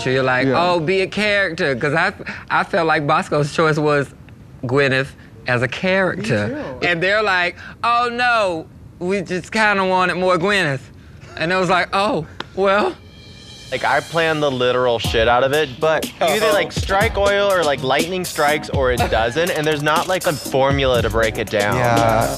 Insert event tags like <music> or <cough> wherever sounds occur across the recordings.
Easier said than done, bitch. You're like, oh, be a character. Because I, I felt like Bosco's choice was Gwyneth as a character. And they're like, oh, no, we just kind of wanted more Gwyneth. And it was like, oh, well. Like I plan the literal shit out of it, but either like oh. strike oil or like lightning strikes or it doesn't, and there's not like a formula to break it down. Yeah.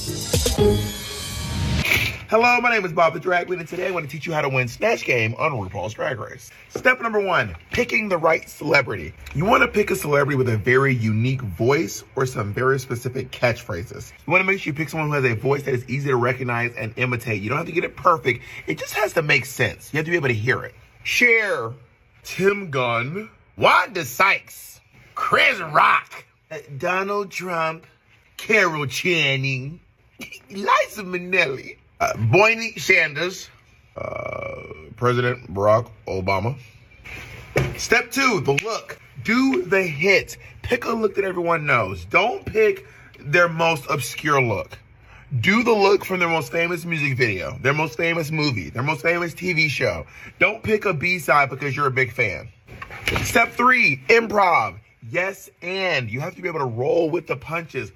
Hello, my name is Bob the Drag Queen, and today I want to teach you how to win Snatch Game on RuPaul's Drag Race. Step number one, picking the right celebrity. You want to pick a celebrity with a very unique voice or some very specific catchphrases. You want to make sure you pick someone who has a voice that is easy to recognize and imitate. You don't have to get it perfect, it just has to make sense. You have to be able to hear it. Cher, Tim Gunn, Wanda Sykes, Chris Rock, Donald Trump, Carol Channing, <laughs> Liza Minnelli, uh, Bernie Sanders, uh, President Barack Obama. Step two, the look. Do the hit. Pick a look that everyone knows. Don't pick their most obscure look. Do the look from their most famous music video, their most famous movie, their most famous TV show. Don't pick a B side because you're a big fan. Step three, improv. Yes, and you have to be able to roll with the punches.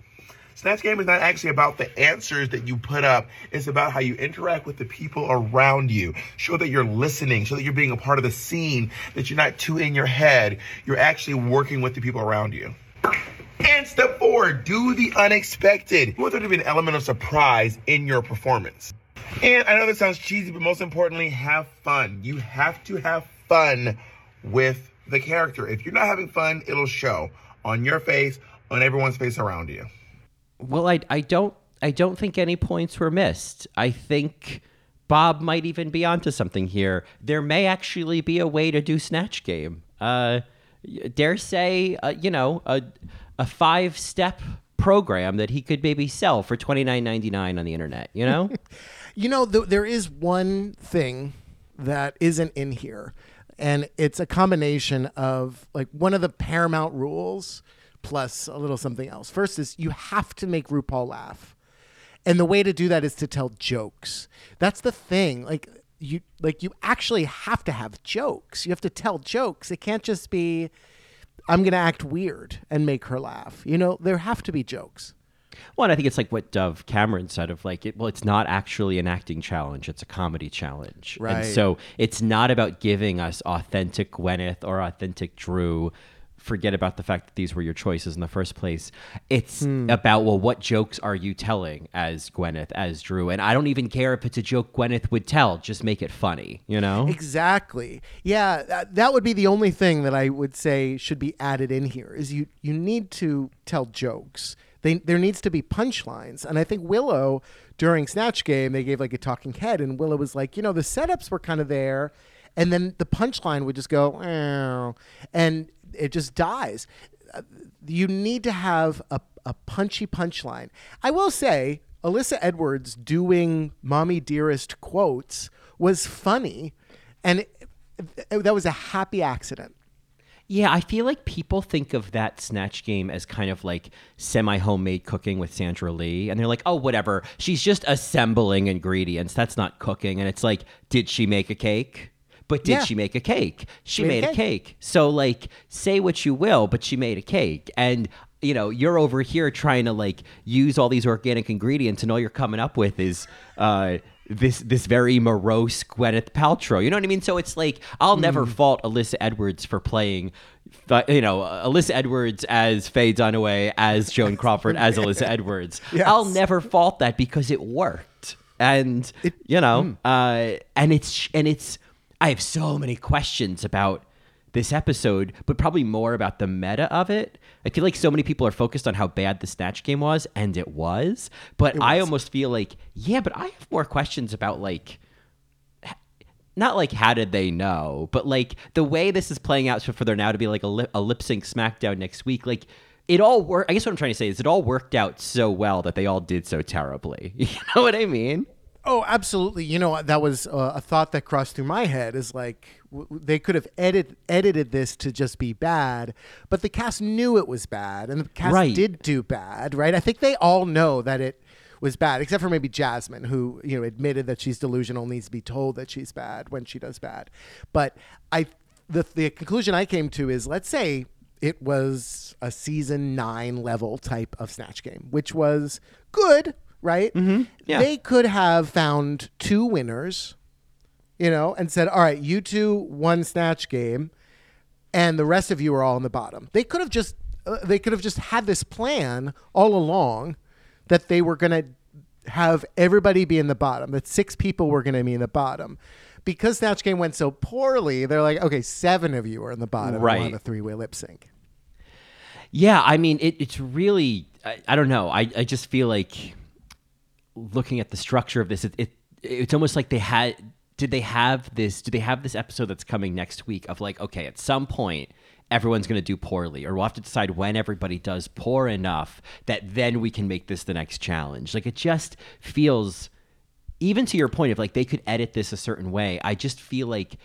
Snatch Game is not actually about the answers that you put up. It's about how you interact with the people around you. Show that you're listening, show that you're being a part of the scene, that you're not too in your head. You're actually working with the people around you. And step four, do the unexpected. You want there to be an element of surprise in your performance. And I know this sounds cheesy, but most importantly, have fun. You have to have fun with the character. If you're not having fun, it'll show on your face, on everyone's face around you. Well, I I don't I don't think any points were missed. I think Bob might even be onto something here. There may actually be a way to do Snatch Game. Uh, dare say, uh, you know, a a five step program that he could maybe sell for twenty nine ninety nine on the internet. You know, <laughs> You know, th- there is one thing that isn't in here, and it's a combination of like one of the Paramount rules plus a little something else. First is you have to make RuPaul laugh. And the way to do that is to tell jokes. That's the thing. Like you like you actually have to have jokes. You have to tell jokes. It can't just be I'm going to act weird and make her laugh. You know, there have to be jokes. Well, and I think it's like what Dove Cameron said of like, it, well, it's not actually an acting challenge; it's a comedy challenge. Right. And so it's not about giving us authentic Gwyneth or authentic Drew. Forget about the fact that these were your choices in the first place. It's hmm. about well, what jokes are you telling as Gwyneth, as Drew? And I don't even care if it's a joke Gwyneth would tell. Just make it funny, you know. Exactly. Yeah, that, that would be the only thing that I would say should be added in here is you you need to tell jokes. They, there needs to be punchlines. And I think Willow during Snatch Game they gave like a talking head and Willow was like, you know, the setups were kind of there and then the punchline would just go and it just dies. Uh, You need to have a, a punchy punchline. I will say Alyssa Edwards doing "Mommy Dearest" quotes was funny, and it, it- that was a happy accident. Yeah, I feel like people think of that snatch game as kind of like semi homemade cooking with Sandra Lee. And they're like, oh, whatever. She's just assembling ingredients. That's not cooking. And it's like, did she make a cake? But did Yeah. she make a cake? She, made made, a a cake. So, like, say what you will, but she made a cake. And, you know, you're over here trying to, like, use all these organic ingredients, and all you're coming up with is, uh, this this very morose Gwyneth Paltrow. You know what I mean? So it's like I'll never fault Alyssa Edwards for playing, uh, you know, Alyssa Edwards as Faye Dunaway, as Joan Crawford, as <laughs> Alyssa Edwards. Yes. I'll never fault that because it worked, and you know, uh, and it's and it's. I have so many questions about this episode, but probably more about the meta of it. I feel like so many people are focused on how bad the snatch game was, and it was. But I almost feel like, yeah, but I have more questions about like not like how did they know, but like the way this is playing out for there now to be like a, lip, a lip sync SmackDown next week, like it all worked. I guess what I'm trying to say is it all worked out so well that they all did so terribly. <laughs> You know what I mean? Oh, absolutely. You know, that was uh, a thought that crossed through my head is like w- w- they could have edit- edited this to just be bad, but the cast knew it was bad and the cast Right. did do bad, right? I think they all know that it was bad, except for maybe Jasmine, who you know admitted that she's delusional, needs to be told that she's bad when she does bad. But I, the the conclusion I came to is, let's say it was a season nine level type of snatch game, which was good, right? Mm-hmm. Yeah. They could have found two winners, you know, and said, all right, you two won snatch game, and the rest of you are all in the bottom. They could have just uh, they could have just had this plan all along that they were going to have everybody be in the bottom. That six people were going to be in the bottom. Because Snatch Game went so poorly, they're like, okay, seven of you are in the bottom. Right. On a three-way lip sync. Yeah, I mean, it, it's really, I, I don't know. I, I just feel like looking at the structure of this, it, it it's almost like they had, did they have this, do they have this episode that's coming next week of like, okay, at some point, everyone's going to do poorly, or we'll have to decide when everybody does poor enough that then we can make this the next challenge. Like, it just feels, even to your point of like, they could edit this a certain way. I just feel like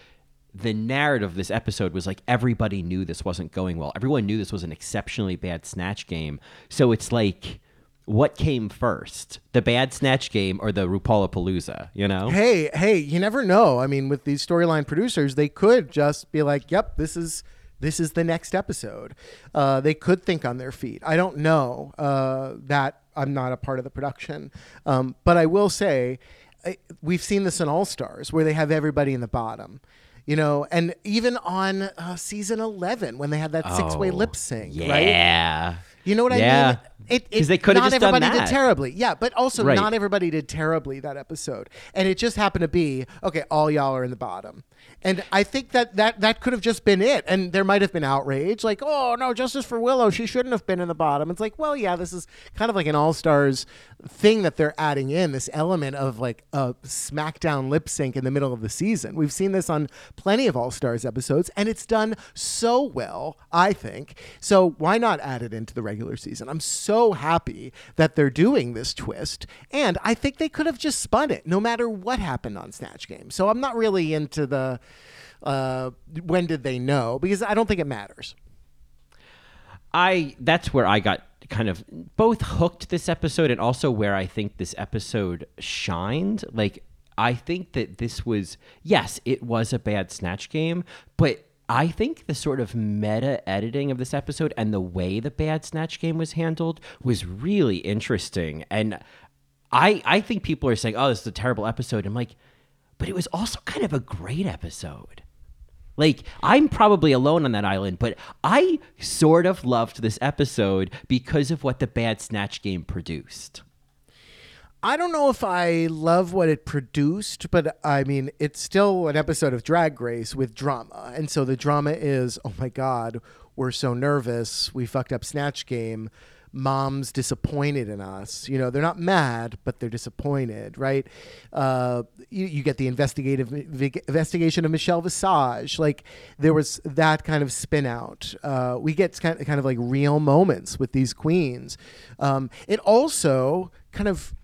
the narrative of this episode was like everybody knew this wasn't going well. Everyone knew this was an exceptionally bad snatch game. So it's like, what came first, the bad snatch game or the RuPaulapalooza? You know? Hey, hey, you never know. I mean, with these storyline producers, they could just be like, "Yep, this is this is the next episode." Uh, they could think on their feet. I don't know uh, that. I'm not a part of the production, um, but I will say I, we've seen this in All Stars where they have everybody in the bottom. You know, and even on uh, season 11 when they had that six way Oh, lip sync, right? Yeah. You know what I mean? It, 'Cause it, they coulda not just done everybody that. did terribly. Yeah, but also Right. not everybody did terribly that episode. And it just happened to be, okay, all y'all are in the bottom. And I think that that, that could have just been it. And there might have been outrage, like, oh, no, justice for Willow. She shouldn't have been in the bottom. It's like, well, yeah, this is kind of like an all stars thing that they're adding in this element of like a SmackDown lip sync in the middle of the season. We've seen this on plenty of all stars episodes, and it's done so well, I think. So why not add it into the regular season? I'm so happy that they're doing this twist, and I think they could have just spun it no matter what happened on Snatch Game. So I'm not really into the uh, when did they know because I don't think it matters. I that's where I got kind of both hooked this episode and also where I think this episode shined. Like I think that this was yes, it was a bad snatch game, but I think the sort of meta editing of this episode and the way the bad snatch game was handled was really interesting. And I I think people are saying, "Oh, this is a terrible episode." I'm like, but it was also kind of a great episode. Like, I'm probably alone on that island, but I sort of loved this episode because of what the bad Snatch game produced. I don't know if I love what it produced, but I mean, it's still an episode of Drag Race with drama. And so the drama is, oh my God, we're so nervous. We fucked up Snatch Game. Mom's disappointed in us. You know, they're not mad, but they're disappointed, right? Uh, you, you get the investigative investigation of Michelle Visage. Like there was that kind of spin out. Uh, we get kind of, kind of like real moments with these queens. Um, it also kind of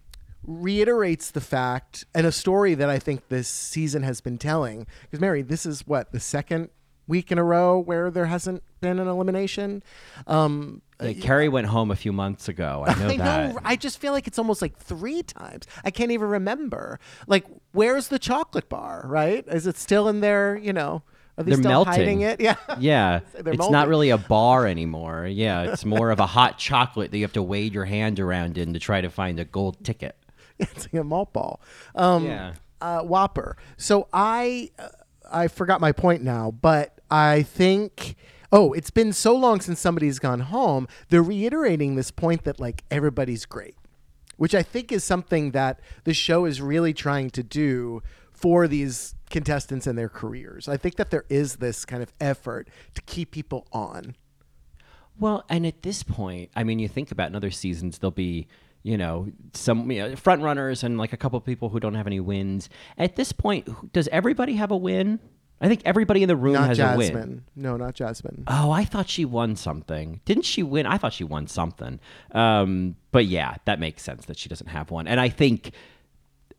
reiterates the fact and a story that I think this season has been telling. Because Mary, this is what the second week in a row where there hasn't been an elimination. Um, Like, Kerri went home a few months ago. I know <laughs> I that. know. I just feel like it's almost like three times. I can't even remember. Like, where's the chocolate bar? Right? Is it still in there? You know, are they They're still melting. hiding it? <laughs> Yeah. Yeah, <laughs> it's not really a bar anymore. Yeah, it's more of a hot chocolate that you have to wade your hand around in to try to find a gold ticket. it's like a malt ball. Um, Yeah. uh, Whopper. So I uh, I forgot my point now, but I think oh, it's been so long since somebody's gone home. They're reiterating this point that like everybody's great, which I think is something that the show is really trying to do for these contestants and their careers. I think that there is this kind of effort to keep people on. Well, and at this point, I mean, you think about in other seasons, there'll be, you know, some you know, front runners and like a couple of people who don't have any wins. At this point, does everybody have a win? I think everybody in the room Not has a win. Jasmine. No, not Jasmine. Oh, I thought she won something. Didn't she win? I thought she won something. Um, but yeah, that makes sense that she doesn't have one. And I think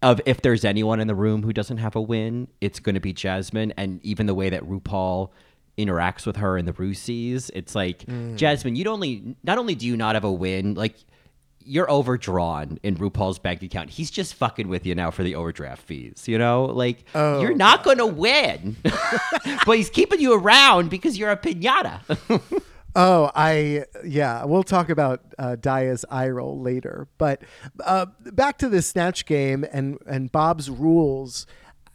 of if there's anyone in the room who doesn't have a win, it's going to be Jasmine. And even the way that RuPaul interacts with her in the Rusies, it's like Jasmine. You'd only not only do you not have a win, like you're overdrawn in RuPaul's bank account. He's just fucking with you now for the overdraft fees. You know, like Oh, you're not gonna win, <laughs> but he's keeping you around because you're a pinata. <laughs> Oh, I yeah. We'll talk about uh, Daya's eye roll later, but uh, back to the snatch game and and Bob's rules.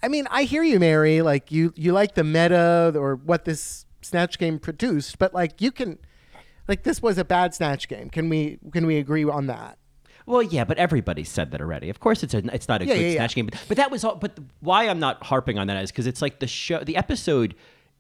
I mean, I hear you, Mary. Like you you like the meta or what this snatch game produced, but like you can, like this was a bad snatch game. Can we can we agree on that? Well, yeah, but everybody said that already. Of course, it's a, it's not a Yeah, good yeah, yeah. snatch game, but, but that was all. But why I'm not harping on that is because it's like the show, the episode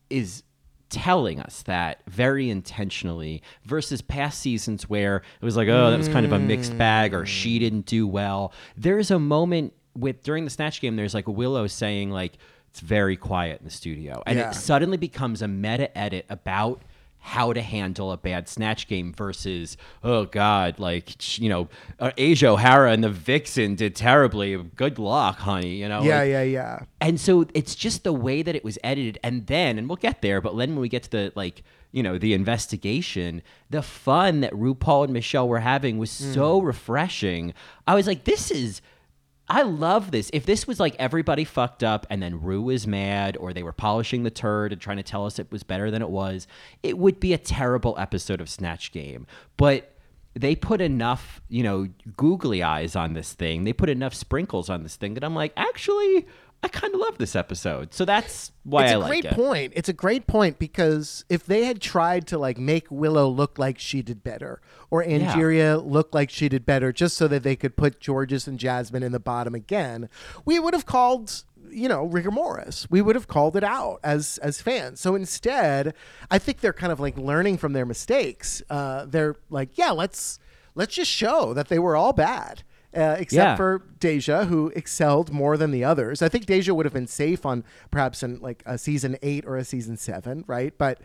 is telling us that very intentionally versus past seasons where it was like, oh, that was kind of a mixed bag, or she mm. didn't do well. There's a moment with during the snatch game. There's like Willow saying like it's very quiet in the studio, and Yeah. it suddenly becomes a meta edit about how to handle a bad snatch game versus oh god like you know uh, Asia O'Hara and the Vixen did terribly. Good luck honey you know Yeah, like- yeah, yeah. and so it's just the way that it was edited. And then and we'll get there but then when we get to the like you know the investigation the fun that RuPaul and Michelle were having was so refreshing. I was like this is I love this. If this was like everybody fucked up and then Rue was mad or they were polishing the turd and trying to tell us it was better than it was, it would be a terrible episode of Snatch Game. But they put enough, you know, googly eyes on this thing. They put enough sprinkles on this thing that I'm like, actually, I kind of love this episode. So that's why it's I like it. It's a great point. It's a great point because if they had tried to like make Willow look like she did better or Angeria look like she did better just so that they could put Jorgeous and Jasmine in the bottom again, we would have called you know rigor mortis we would have called it out as as fans so instead i think they're kind of like learning from their mistakes uh they're like yeah let's let's just show that they were all bad uh, except Yeah. for Deja, who excelled more than the others. I think Deja would have been safe on perhaps in like a season eight or a season seven, right? But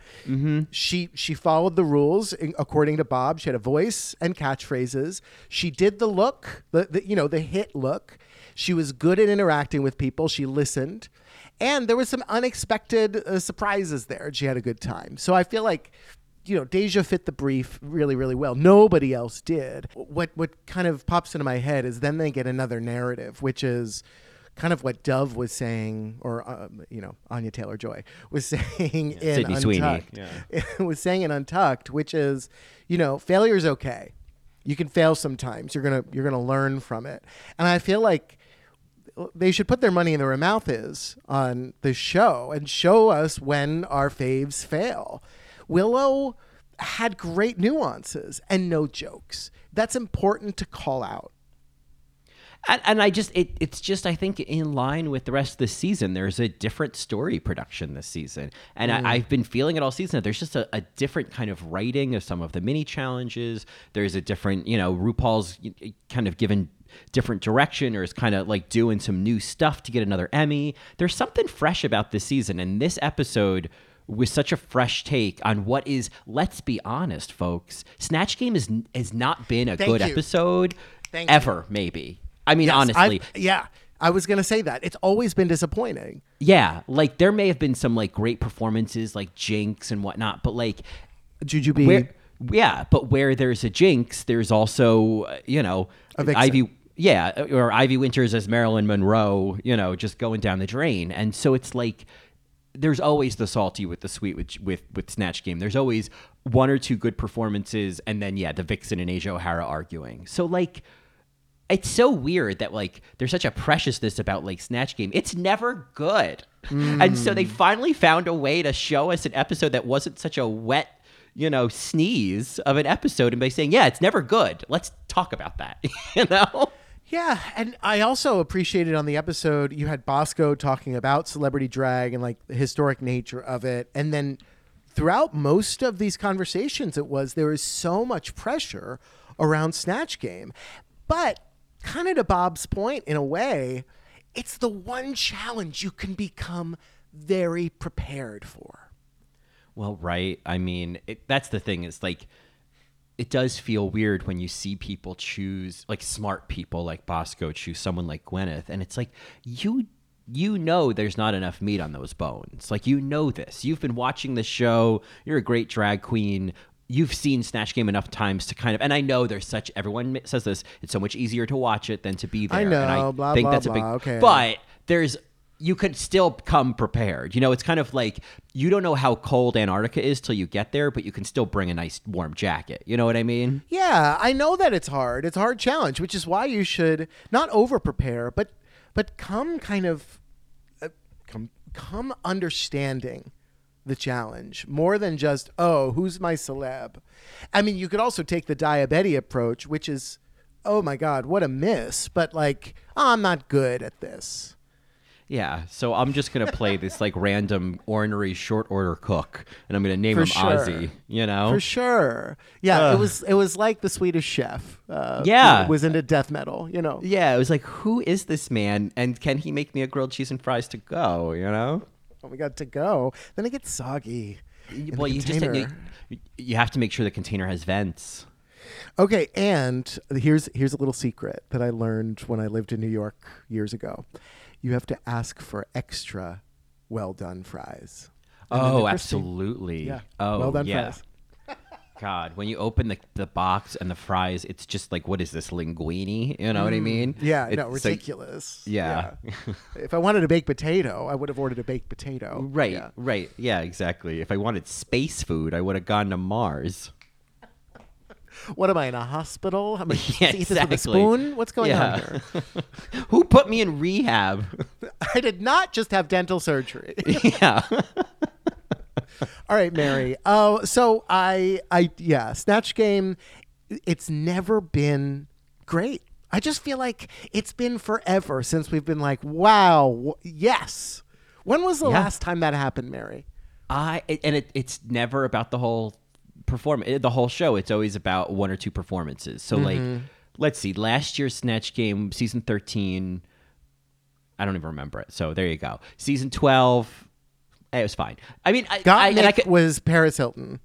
she she followed the rules in- according to Bob. She had a voice and catchphrases. She did the look, the, the you know the hit look. She was good at interacting with people. She listened, and there was some unexpected uh, surprises there. She had a good time. So I feel like you know, Deja fit the brief really, really well. Nobody else did. What what kind of pops into my head is then they get another narrative, which is kind of what Dove was saying, or um, you know, Anya Taylor Joy was <laughs> saying in Sydney Sweeney, Untucked. <laughs> was saying in Untucked, which is, you know, failure is okay. You can fail sometimes. You're gonna you're gonna learn from it. And I feel like they should put their money in their mouth is on the show and show us when our faves fail. Willow had great nuances and no jokes. That's important to call out. And, and I just it, it's just I think in line with the rest of the season. There's a different story production this season, and I, mm. I've been feeling it all season. There's just a, a different kind of writing of some of the mini challenges. There's a different, you know, RuPaul's kind of given different direction or is kind of like doing some new stuff to get another Emmy. There's something fresh about this season, and this episode was such a fresh take on what is. Let's be honest, folks. Snatch Game is has not been a Thank good you. episode Thank you. ever. Maybe. I mean, Yes, honestly, I've- yeah, I was gonna say that. It's always been disappointing. yeah. Like there may have been some like great performances, like Jinx and whatnot, but like Jujubee. where, yeah, but where there's a Jinx, there's also uh, you know Ivy. Yeah, or Ivy Winters as Marilyn Monroe, you know, just going down the drain, and so it's like there's always the salty with the sweet with with with Snatch Game. There's always one or two good performances, and then yeah, the Vixen and Asia O'Hara arguing. So like it's so weird that like there's such a preciousness about like Snatch Game. It's never good. And so they mm. finally found a way to show us an episode that wasn't such a wet, you know, sneeze of an episode and by saying, "Yeah, it's never good. Let's talk about that." <laughs> you know? Yeah, and I also appreciated on the episode you had Bosco talking about celebrity drag and like the historic nature of it, and then throughout most of these conversations, it was there is so much pressure around Snatch Game, but kind of to Bob's point, in a way, it's the one challenge you can become very prepared for. Well, right. I mean, it, that's the thing. It's like, it does feel weird when you see people choose, like smart people like Bosco choose someone like Gwyneth, and it's like you you know there's not enough meat on those bones. Like you know this. You've been watching the show. You're a great drag queen. you've seen Snatch Game enough times to kind of, and I know there's such everyone says this. It's so much easier to watch it than to be there. I and know, I blah, think blah, that's a big. okay. But there's you could still come prepared. You know, it's kind of like you don't know how cold Antarctica is till you get there, but you can still bring a nice warm jacket. You know what I mean? Yeah, I know that it's hard. It's a hard challenge, which is why you should not over prepare, but but come kind of uh, come come understanding the challenge more than just oh who's my celeb. I mean, you could also take the diabetes approach, which is oh my god, what a miss, but like oh, I'm not good at this. Yeah, so I'm just gonna play this like random ornery short order cook, and I'm gonna name For him sure. Ozzy. You know, For sure. Yeah, it was it was like the Swedish chef. Uh, Yeah. who was into death metal. You know. Yeah, it was like, who is this man, and can he make me a grilled cheese and fries to go? You know. Oh, we got to go. Then it gets soggy. well, you just you, you have to make sure the container has vents. Okay, and here's here's a little secret that I learned when I lived in New York years ago. You have to ask for extra well done fries. And Oh, absolutely. Yeah. Oh, well done yeah. fries. <laughs> God, when you open the, the box and the fries, it's just like, what is this linguine? You know what I mean? Mm. Yeah, It's no, like- ridiculous. yeah. <laughs> if I wanted a baked potato, I would have ordered a baked potato. right, Yeah. right. Yeah, exactly. If I wanted space food, I would have gone to Mars. What am I in a hospital? Am I <laughs> Yeah, eat this with a exactly. spoon? What's going on here? <laughs> <laughs> Who put me in rehab? I did not just have dental surgery. yeah. All right, Mary. Oh, so I, I, yeah, Snatch Game. It's never been great. I just feel like it's been forever since we've been like, wow, yes. When was the Yeah. last time that happened, Mary? I and it, it's never about the whole perform the whole show. It's always about one or two performances. So like, let's see, last year's Snatch Game, season thirteen. I don't even remember it. So there you go. Season twelve, eh, it was fine. I mean, I, Got I, and I could, was Paris Hilton.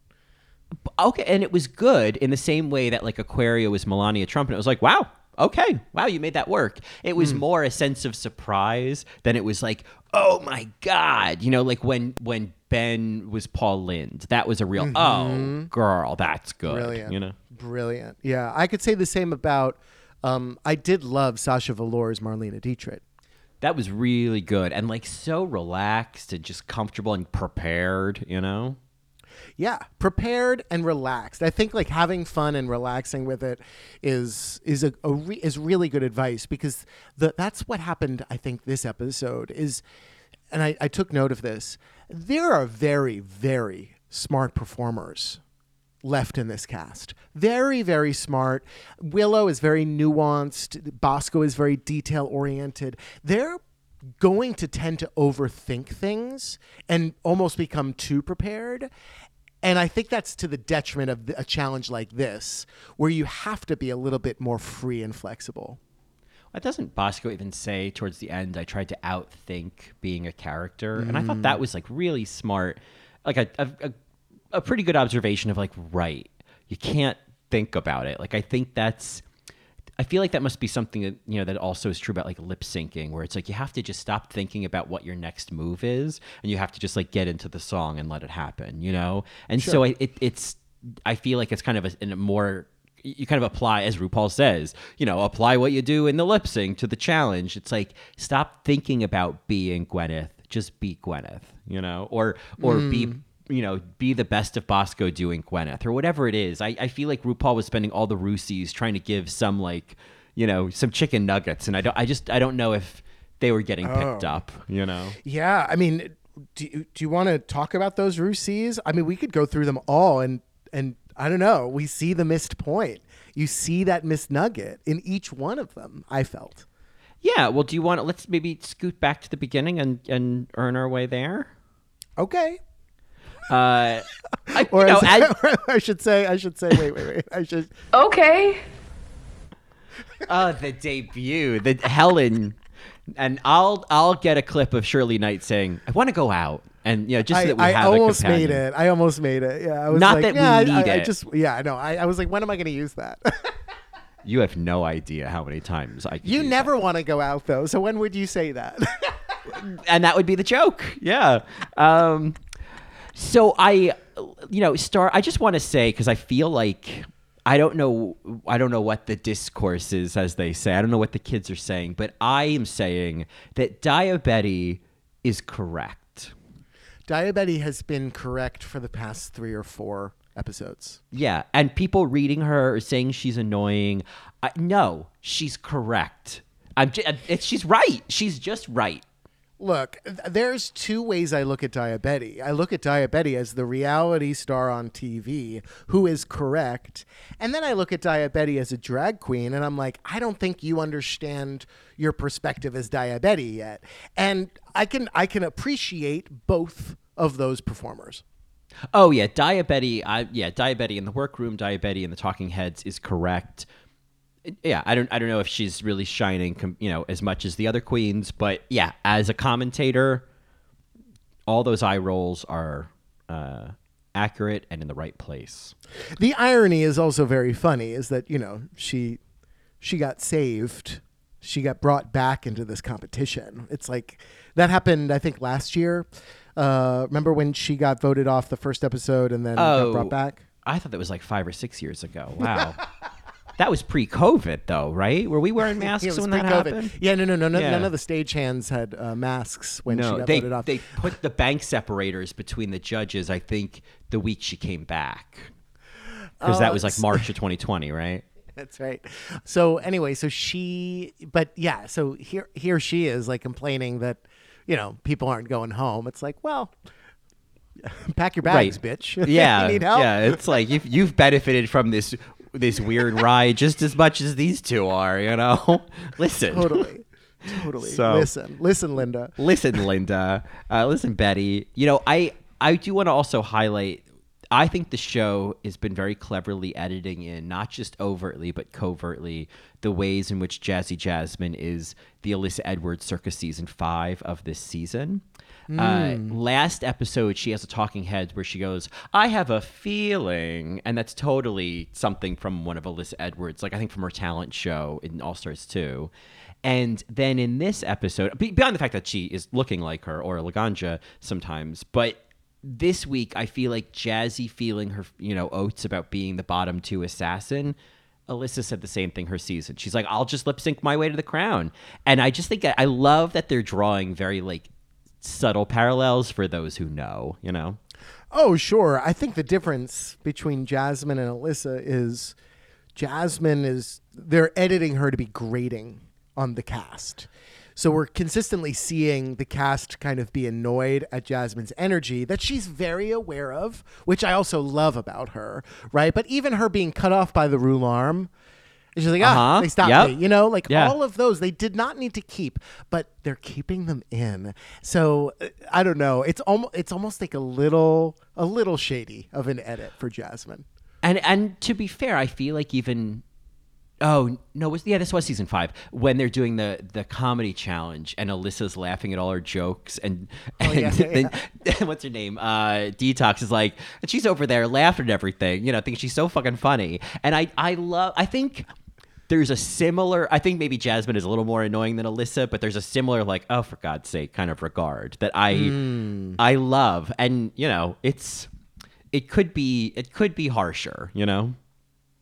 okay, and it was good in the same way that like Aquaria was Melania Trump, and it was like, wow, okay, wow, you made that work. It was more a sense of surprise than it was like, oh my god, you know, like when when Ben was Paul Lynde, that was a real, oh girl, that's good, Brilliant. you know. Brilliant. Yeah, I could say the same about. Um, I did love Sasha Velour's Marlene Dietrich. That was really good and like so relaxed and just comfortable and prepared, you know. Yeah, prepared and relaxed. I think like having fun and relaxing with it is is a, a re, is really good advice because the that's what happened. I think this episode is, and I, I took note of this. There are very very smart performers left in this cast. Very, very smart. Willow is very nuanced. Bosco is very detail oriented. They're going to tend to overthink things and almost become too prepared. And I think that's to the detriment of a challenge like this, where you have to be a little bit more free and flexible. What doesn't Bosco even say towards the end? I tried to outthink being a character, and I thought that mm. was like really smart, like a a a pretty good observation of like right, you can't think about it. Like I think that's, I feel like that must be something that you know that also is true about like lip syncing, where it's like you have to just stop thinking about what your next move is, and you have to just like get into the song and let it happen, you know. And so I, it, it's, I feel like it's kind of a, in a more you kind of apply, as RuPaul says, you know, apply what you do in the lip sync to the challenge. It's like stop thinking about being Gwyneth, just be Gwyneth, you know, or or be mm. You know be the best of Bosco doing Gwyneth or whatever it is. I, I feel like RuPaul was spending all the Rusies trying to give some like you know some chicken nuggets, and I don't I just I don't know if they were getting picked oh. up, you know. Yeah, I mean, do you, do you want to talk about those Rusies? I mean, we could go through them all, and and I don't know. We see the missed point. You see that missed nugget in each one of them. I felt. Yeah, well, do you want to let's maybe scoot back to the beginning and and earn our way there? Okay. Uh, <laughs> I, Or, know, as- as- I should say, I should say, wait, wait, wait. I should. <laughs> Okay. oh, the debut, the Helen, and I'll I'll get a clip of Shirley Knight saying, "I want to go out," and you know, just so I, that we I have almost a companion. made it. I almost made it. Yeah, I was Not like, that we yeah, I- need I, I it. just, yeah, I know. I, I was like, when am I going to use that? <laughs> You have no idea how many times I. you use never want to go out though. So when would you say that? that. and that would be the joke. Yeah. Um, so I you know, start. I just want to say because I feel like I don't know. I don't know what the discourse is, as they say. I don't know what the kids are saying, but I am saying that Diabetes is correct. Diabetes has been correct for the past three or four episodes. Yeah, and people reading her are saying she's annoying. I, no, she's correct. I'm. j- It's she's right. She's just right. Look, there's two ways I look at Diabetes. I look at Diabetes as the reality star on TV who is correct. And then I look at Diabetes as a drag queen and I'm like, I don't think you understand your perspective as Diabetes yet. And I can I can appreciate both of those performers. Oh yeah, Diabetes. I yeah, Diabetes in the workroom, Diabetes in the Talking Heads is correct. Yeah, I don't I don't know if she's really shining, you know, as much as the other queens, but yeah, as a commentator, all those eye rolls are uh, accurate and in the right place. The irony is also very funny is that, you know, she she got saved. She got brought back into this competition. It's like that happened I think last year. Uh, remember when she got voted off the first episode and then got brought back? I thought that was like five or six years ago. Wow. <laughs> that was pre-COVID, though, right? Were we wearing <laughs> masks Yeah, when that pre-COVID. happened? Yeah, no, no, no, no Yeah. none of the stagehands had uh, masks when she No, got they voted off. they put the bank separators between the judges. I think the week she came back, because Oh, that was like March of <laughs> 2020, right? That's right. So anyway, so she, but yeah, so here here she is like complaining that you know people aren't going home. It's like, well, <laughs> pack your bags, Right. bitch. Yeah, you need help. yeah. It's like you've you've benefited from this this weird ride just as much as these two are. You know, <laughs> listen, totally, totally. So- listen, listen, Linda. listen, Linda. Uh, listen, Betty. You know, I I do want to also highlight. I think the show has been very cleverly editing in, not just overtly but covertly, the ways in which Jazzy Jasmine is the Alyssa Edwards circus season five of this season. Uh, last episode, she has a talking head where she goes, "I have a feeling," and that's totally something from one of Alyssa Edwards, like I think from her talent show in All Stars two. And then in this episode, beyond the fact that she is looking like her or Laganja sometimes, but this week I feel like Jazzy feeling her, you know, oats about being the bottom two assassin. Alyssa said the same thing her season. She's like, I'll just lip sync my way to the crown. And I just think I love that they're drawing very like subtle parallels for those who know, you know? Oh, sure. I think the difference between Jasmine and Alyssa is Jasmine is they're editing her to be grating on the cast. So we're consistently seeing the cast kind of be annoyed at Jasmine's energy that she's very aware of, which I also love about her, right? But even her being cut off by the rule arm, she's like, ah, Uh-huh. they stopped Yep. me. You know, like Yeah. all of those they did not need to keep, but they're keeping them in. So uh, I don't know. It's almost it's almost like a little a little shady of an edit for Jasmine. And and to be fair, I feel like even oh no, was yeah, this was season five when they're doing the the comedy challenge and Alyssa's laughing at all her jokes and and Oh, yeah, then <laughs> what's her name? Uh, Detox is like and she's over there laughing at everything, you know, thinking she's so fucking funny. And I I love I think. There's a similar. I think maybe Jasmine is a little more annoying than Alyssa, but there's a similar, like, oh, for God's sake, kind of regard that I, Hmm. I love, and you know, it's, it could be, it could be harsher, you know.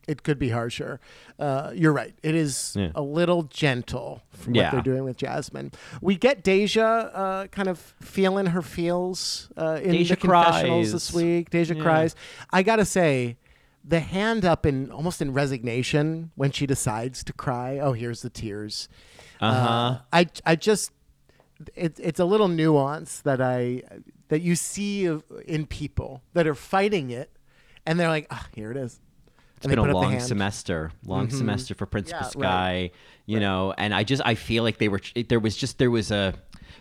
It could be harsher. Uh, you're right. It is Yeah. a little gentle from Yeah. what they're doing with Jasmine. We get Deja uh, kind of feeling her feels uh, in Deja the confessionals cries. this week. Deja Yeah. cries. I gotta say, the hand up in almost in resignation when she decides to cry. Oh, here's the tears. Uh-huh. I I just it, it's a little nuance that I that you see of- in people that are fighting it, and they're like, ah, here it is. It's And been a long semester, long semester for Principal Yeah, right. Skye, you know, and I just I feel like they were there was just there was a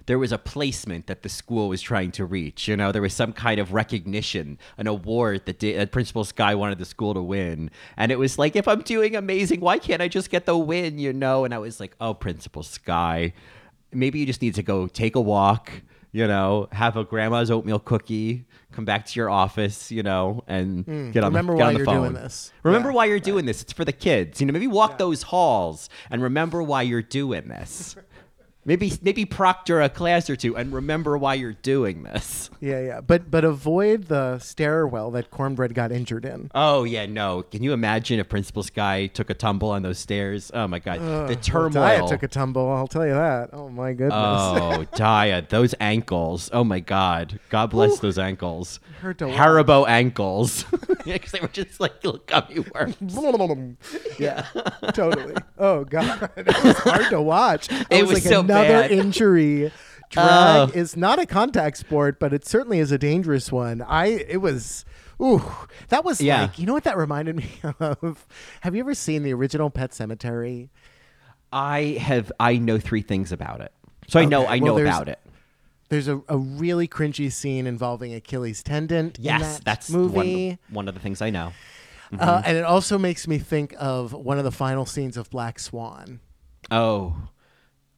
there was a placement that the school was trying to reach. You know, there was some kind of recognition, an award that, di- that uh, Principal Skye wanted the school to win, and it was like, if I'm doing amazing, why can't I just get the win? You know, and I was like, oh, Principal Skye, maybe you just need to go take a walk. You know, have a grandma's oatmeal cookie, come back to your office, you know, and hmm, get on remember the, get why on the you're phone. doing this. Remember Yeah, why you're doing this. It's for the kids. You know, maybe walk those halls and remember why you're doing this. <laughs> Maybe maybe proctor a class or two and remember why you're doing this. <laughs> Yeah, yeah. But but avoid the stairwell that Kornbread got injured in. Oh yeah, no. Can you imagine if Principal Skye took a tumble on those stairs? Oh my god, the turmoil. Daya took a tumble. I'll tell you that. Oh my goodness. Oh, <laughs> Daya, those ankles. Oh my God. God bless Ooh. those ankles. Hurt to watch. Haribo ankles. <laughs> Because they were just like little gummy worms. yeah, totally. Oh god, it was hard to watch. It, It was, was like so another bad. <laughs> injury. <laughs> Drag Oh. is not a contact sport, but it certainly is a dangerous one. I it was. Ooh, that was Yeah. like you know what that reminded <laughs> me of. Have you ever seen the original Pet Sematary? I have. I know three things about it, so I know. I well, know about it. There's a, a really cringy scene involving Achilles tendon. Yes, that that's movie. one. One of the things I know. Uh, and it also makes me think of one of the final scenes of Black Swan. Oh,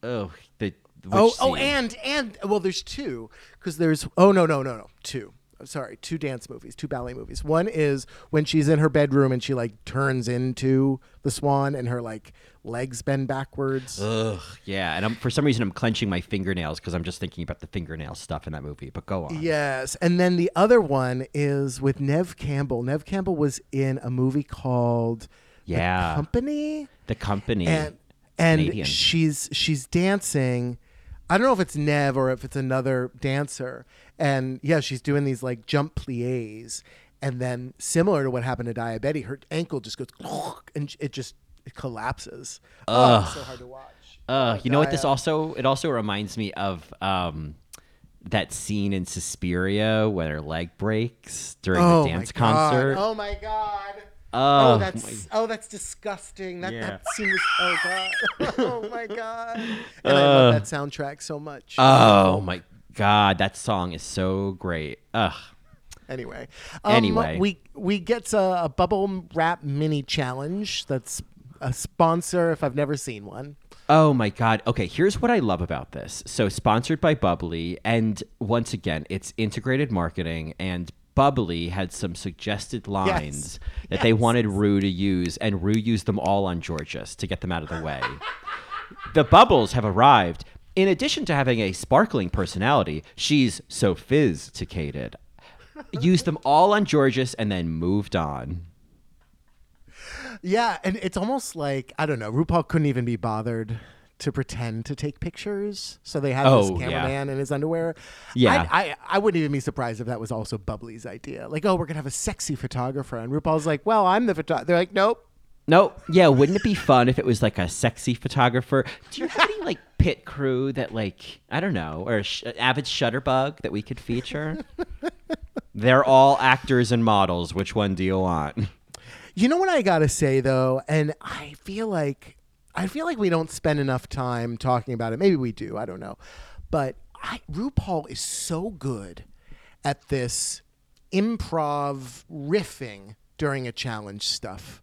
oh, the. Which oh, oh, and and well, there's two because there's oh no no no no two. Oh, Sorry, two dance movies, two ballet movies. One is when she's in her bedroom and she like turns into the swan and her like legs bend backwards. Ugh, yeah, and I'm, for some reason I'm clenching my fingernails because I'm just thinking about the fingernail stuff in that movie. But go on. Yes, and then the other one is with Neve Campbell. Neve Campbell was in a movie called Yeah. The Company. The company. and and Canadian. she's she's dancing. I don't know if it's Neve or if it's another dancer. And yeah, she's doing these like jump plies, and then similar to what happened to Daya Betty, her ankle just goes <laughs> and it just it collapses. Oh, it's so hard to watch. Uh, you know what? This also it also reminds me of um, that scene in Suspiria when her leg breaks during oh the dance concert. Oh my god. Oh, Oh, that's oh, that's disgusting. That, Yeah. that scene was oh god, <laughs> oh my god. And I love that soundtrack so much. Oh my god, that song is so great. Ugh. Anyway, um, Anyway. we we get a, a bubble wrap mini challenge. That's a sponsor. If I've never seen one, Oh my god. Okay, here's what I love about this. So sponsored by Bubly and once again, it's integrated marketing and Bubly had some suggested lines that they wanted Rue to use and Rue used them all on Jorgeous to get them out of the way. the bubbles have arrived. In addition to having a sparkling personality, she's sophisticated. Used them all on Jorgeous and then moved on. yeah, and it's almost like I don't know. RuPaul couldn't even be bothered to pretend to take pictures, so they had Oh, this yeah. cameraman in his underwear. Yeah. I, I I wouldn't even be surprised if that was also Bubly's idea. Like, oh, we're gonna have a sexy photographer, and RuPaul's like, well, I'm the photographer. They're like, nope. Nope. yeah, wouldn't it be fun if it was like a sexy photographer? Do you have any like pit crew that like I don't know, or a sh- avid shutterbug that we could feature? <laughs> They're all actors and models. Which one do you want? You know what I gotta say though, and I feel like I feel like we don't spend enough time talking about it. Maybe we do. I don't know, but I, RuPaul is so good at this improv riffing during a challenge stuff.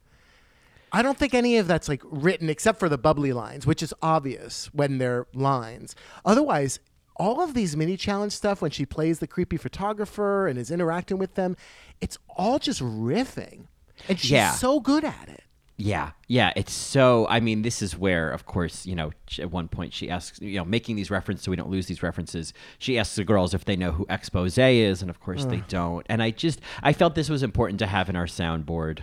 I don't think any of that's like written except for the bubly lines, which is obvious when they're lines. Otherwise, all of these mini challenge stuff when she plays the creepy photographer and is interacting with them, it's all just riffing. And she's Yeah. so good at it. Yeah, yeah, it's so. I mean, this is where, of course, you know, at one point she asks, you know, making these references so we don't lose these references. She asks the girls if they know who Expose is, and of course they don't. And I just, I felt this was important to have in our soundboard.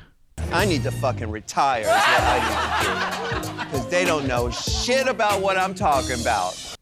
I need to fucking retire is what I need to do. Because they don't know shit about what I'm talking about.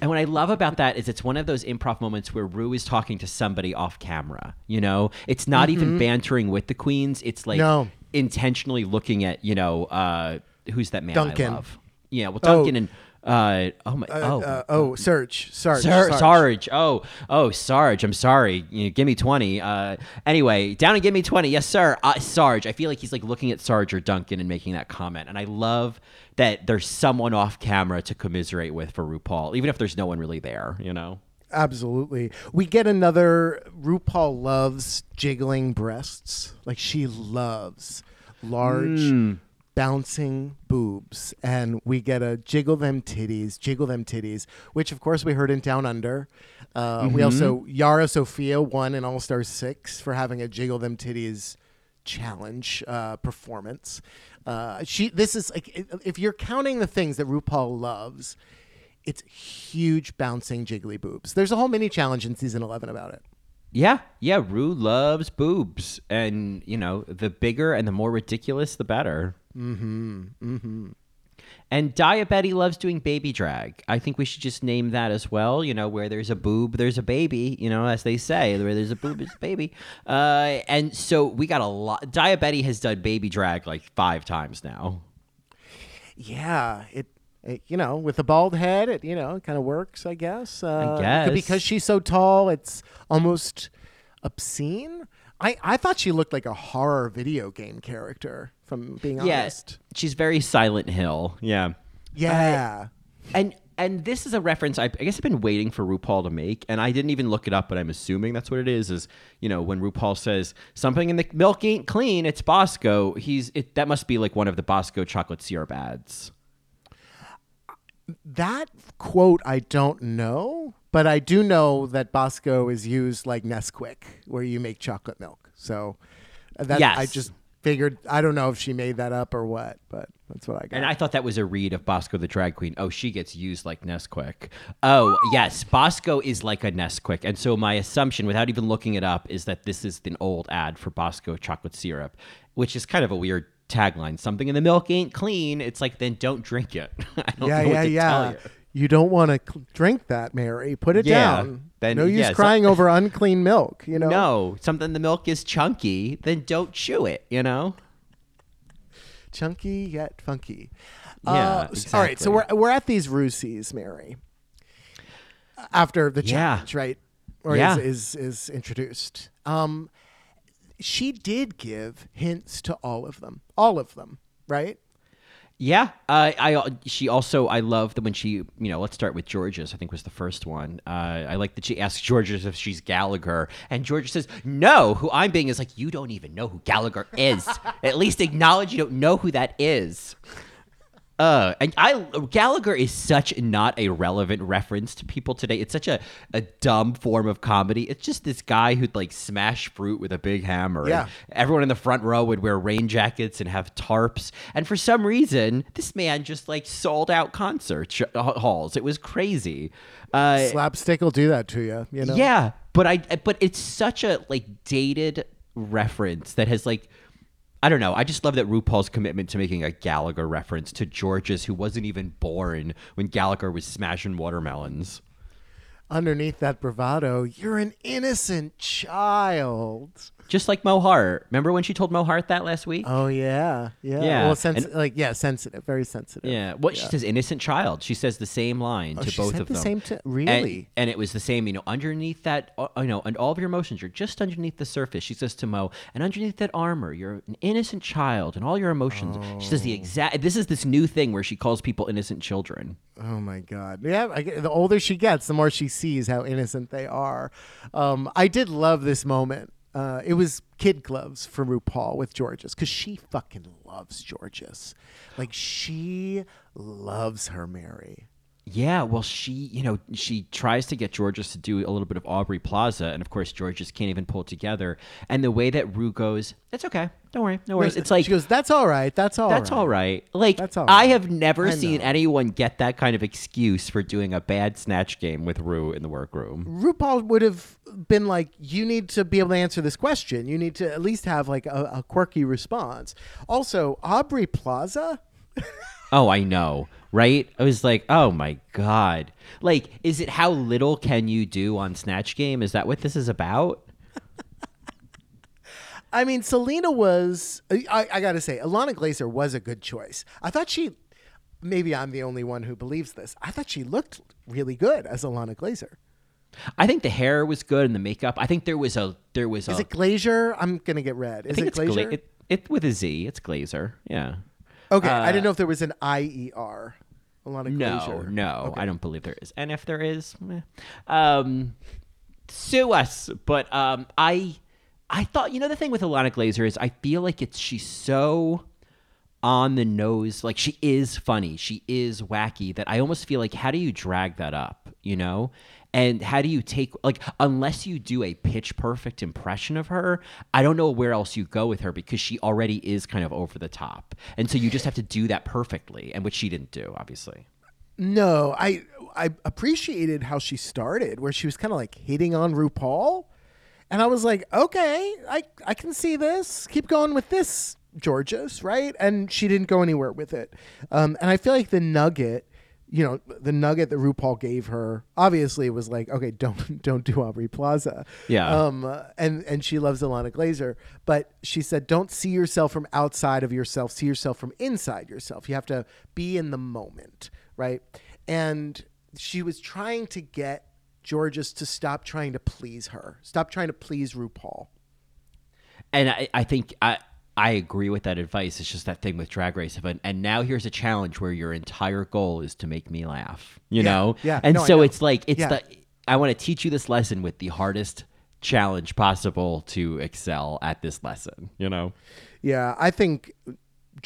And what I love about that is it's one of those improv moments where Rue is talking to somebody off camera. You know, it's not even mm-hmm. bantering with the queens. It's like No. Intentionally looking at, you know, uh, who's that man Duncan. I love? Yeah, well, Oh. Duncan and uh, oh my, oh, Uh, oh, Serge. Sarge. Sar- Sarge. Sarge. Oh, oh, Sarge. I'm sorry. You know, give me twenty. Uh, anyway, down and give me twenty. Yes, sir. Uh, Sarge. I feel like he's like looking at Sarge or Duncan and making that comment, and I love that there's someone off camera to commiserate with for RuPaul, even if there's no one really there. You know. Absolutely. We get another RuPaul loves jiggling breasts. Like she loves large Hmm. bouncing boobs. And we get a jiggle them titties, jiggle them titties, which of course we heard in Down Under. Uh, We Mm-hmm. also, Yara Sofia won in All Star 6 for having a jiggle them titties challenge uh, performance. Uh, she this is like if you're counting the things that RuPaul loves, it's huge bouncing jiggly boobs. There's a whole mini challenge in season 11 about it. Yeah, yeah. Rue loves boobs, and you know, the bigger and the more ridiculous, the better. Mm-hmm. Mm-hmm. And Diabetti loves doing baby drag. I think we should just name that as well. You know, where there's a boob, there's a baby. You know, as they say, where there's a boob, there's a baby. <laughs> Uh, and so we got a lot. Diabetti has done baby drag like five times now. Yeah, it, it you know, with the bald head, it you know, it kind of works, I guess. Uh, guess. because she's so tall, it's almost obscene. I, I thought she looked like a horror video game character. From being honest, she's very Silent Hill. Yeah. yeah. And and this is a reference I, I guess I've been waiting for RuPaul to make, and I didn't even look it up, but I'm assuming that's what it is. Is you know when RuPaul says something in the milk ain't clean, it's Bosco. He's it, that must be like one of the Bosco chocolate syrup ads. That quote I don't know, but I do know that Bosco is used like Nesquik, where you make chocolate milk. So uh, that Yes. I just figured. I don't know if she made that up or what, but that's what I got. And I thought that was a read of Bosco the drag queen. Oh, she gets used like Nesquik. Oh, yes, Bosco is like a Nesquik. And so my assumption, without even looking it up, is that this is an old ad for Bosco chocolate syrup, which is kind of a weird tagline. Something in the milk ain't clean. It's like then don't drink it. <laughs> I don't yeah, know yeah, what to yeah. tell you. You don't want to cl- drink that, Mary. Put it Yeah, down. then- no use yeah, so- crying over unclean milk. You know. No, something the milk is chunky, then don't chew it, you know? chunky yet funky. Yeah, Uh, s- All right, so we're we're at these Rusies, Mary. After the Yeah. challenge, right? Or Yeah. is, is is introduced. Um, she did give hints to all of them, all of them, right? Yeah, uh, I she also I love that when she you know let's start with Jorgeous I think was the first one. Uh, I like that she asks Jorgeous if she's Gallagher and George says no. Who I'm being is like you don't even know who Gallagher is. <laughs> At least acknowledge you don't know who that is. Uh, and I Gallagher is such not a relevant reference to people today. It's such a, a dumb form of comedy. It's just this guy who'd like smash fruit with a big hammer. Yeah. everyone in the front row would wear rain jackets and have tarps. And for some reason, this man just like sold out concert sh- halls. It was crazy. Uh, Slapstick will do that to you. You know. yeah, but I but it's such a like dated reference that has like I don't know. I just love that RuPaul's commitment to making a Gallagher reference to Jorgeous who wasn't even born when Gallagher was smashing watermelons. Underneath that bravado, you're an innocent child. Just like Mo Heart. Remember when she told Mo Heart that last week? Oh yeah, yeah. Yeah, Well, sens- and- like yeah, sensitive, very sensitive. Yeah. What she says, innocent child. She says the same line to Oh, she both said of the them. same t- And- really? And, it was the same, you know, underneath that, uh, you know, and all of your emotions, you're just underneath the surface. She says to Mo, and underneath that armor, you're an innocent child, and all your emotions. She says the Oh. exact. This is this new thing where she calls people innocent children. Oh my God! Yeah, I, the older she gets, the more she sees how innocent they are. Um, I did love this moment. Uh, it was kid gloves for RuPaul with Jorgeous because she fucking loves Jorgeous. Like she loves her Mary. Yeah, well, she, you know, she tries to get Jorgeous to do a little bit of Aubrey Plaza, and of course, Jorgeous can't even pull it together. And the way that Ru goes, "It's okay, don't worry, no worries." It's like she goes, "That's all right. That's all. That's right. all right. Like That's all I have never I seen anyone get that kind of excuse for doing a bad snatch game with Ru in the workroom. RuPaul would have been like, "You need to be able to answer this question. You need to at least have like a, a quirky response." Also, Aubrey Plaza. Oh, I know, right? I was like, oh my god. Like, is it how little can you do on snatch game? Is that what this is about? <laughs> I mean, Selena was. I, I got to say, Ilana Glazer was a good choice. I thought she. Maybe I'm the only one who believes this. I thought she looked really good as Ilana Glazer. I think the hair was good and the makeup. I think there was a there was Is a it Glazer? I'm gonna get red. Is I think it it's gla- Glazer? it, it with a Z. It's Glazer. Yeah. okay, I uh, didn't know if there was an I E R. Alana No, Glazer. no, Okay. I don't believe there is. And if there is, meh. um, sue us. But um, I, I thought you know the thing with Ilana Glazer is I feel like it's she's so on the nose, like she is funny, she is wacky that I almost feel like how do you drag that up? you know? And how do you take like unless you do a pitch perfect impression of her, I don't know where else you go with her because she already is kind of over the top. And so you just have to do that perfectly, and which she didn't do, obviously. No, I I appreciated how she started, where she was kind of like hitting on RuPaul, and I was like, okay, I I can see this. Keep going with this, Jorgeous, right? And she didn't go anywhere with it. Um, and I feel like the nugget, you know, the nugget that RuPaul gave her, obviously was like, okay, <laughs> don't don't do Aubrey Plaza. Yeah. Um, and and she loves Ilana Glazer, but she said, don't see yourself from outside of yourself. See yourself from inside yourself. You have to be in the moment, right? And she was trying to get Jorgeous to stop trying to please her, stop trying to please RuPaul. And I, I think I I agree with that advice. It's just that thing with Drag Race. And, and now here's a challenge where your entire goal is to make me laugh. You Yeah, know? yeah, And no, so know. it's like it's Yeah. the I want to teach you this lesson with the hardest challenge possible to excel at this lesson. You know? Yeah, I think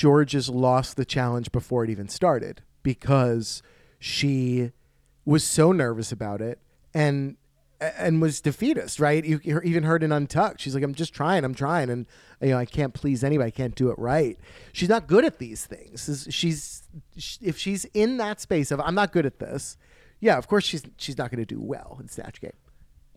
Jorgeous lost the challenge before it even started because she was so nervous about it and and was defeatist, right? You even heard in Untucked, she's like, "I'm just trying, I'm trying, and you know, I can't please anybody, I can't do it right." She's not good at these things. She's if she's in that space of I'm not good at this, yeah, of course she's she's not going to do well in Snatch Game.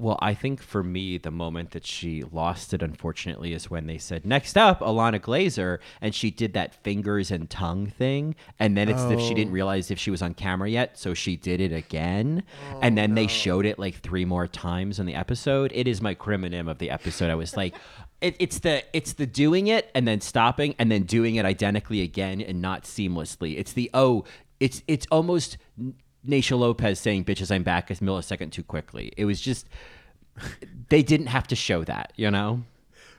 Well, I think for me, the moment that she lost it, unfortunately, is when they said, next up, Ilana Glazer. And she did that fingers and tongue thing. And then it's as if she didn't oh. realize if she was on camera yet. So she did it again. Oh, and then they showed it like three more times in the episode. It is my crimonym of the episode. I was like, <laughs> it, it's the it's the doing it and then stopping and then doing it identically again and not seamlessly. It's the oh, it's it's almost Naysha Lopez saying "bitches, I'm back" a millisecond too quickly. It was just they didn't have to show that, you know.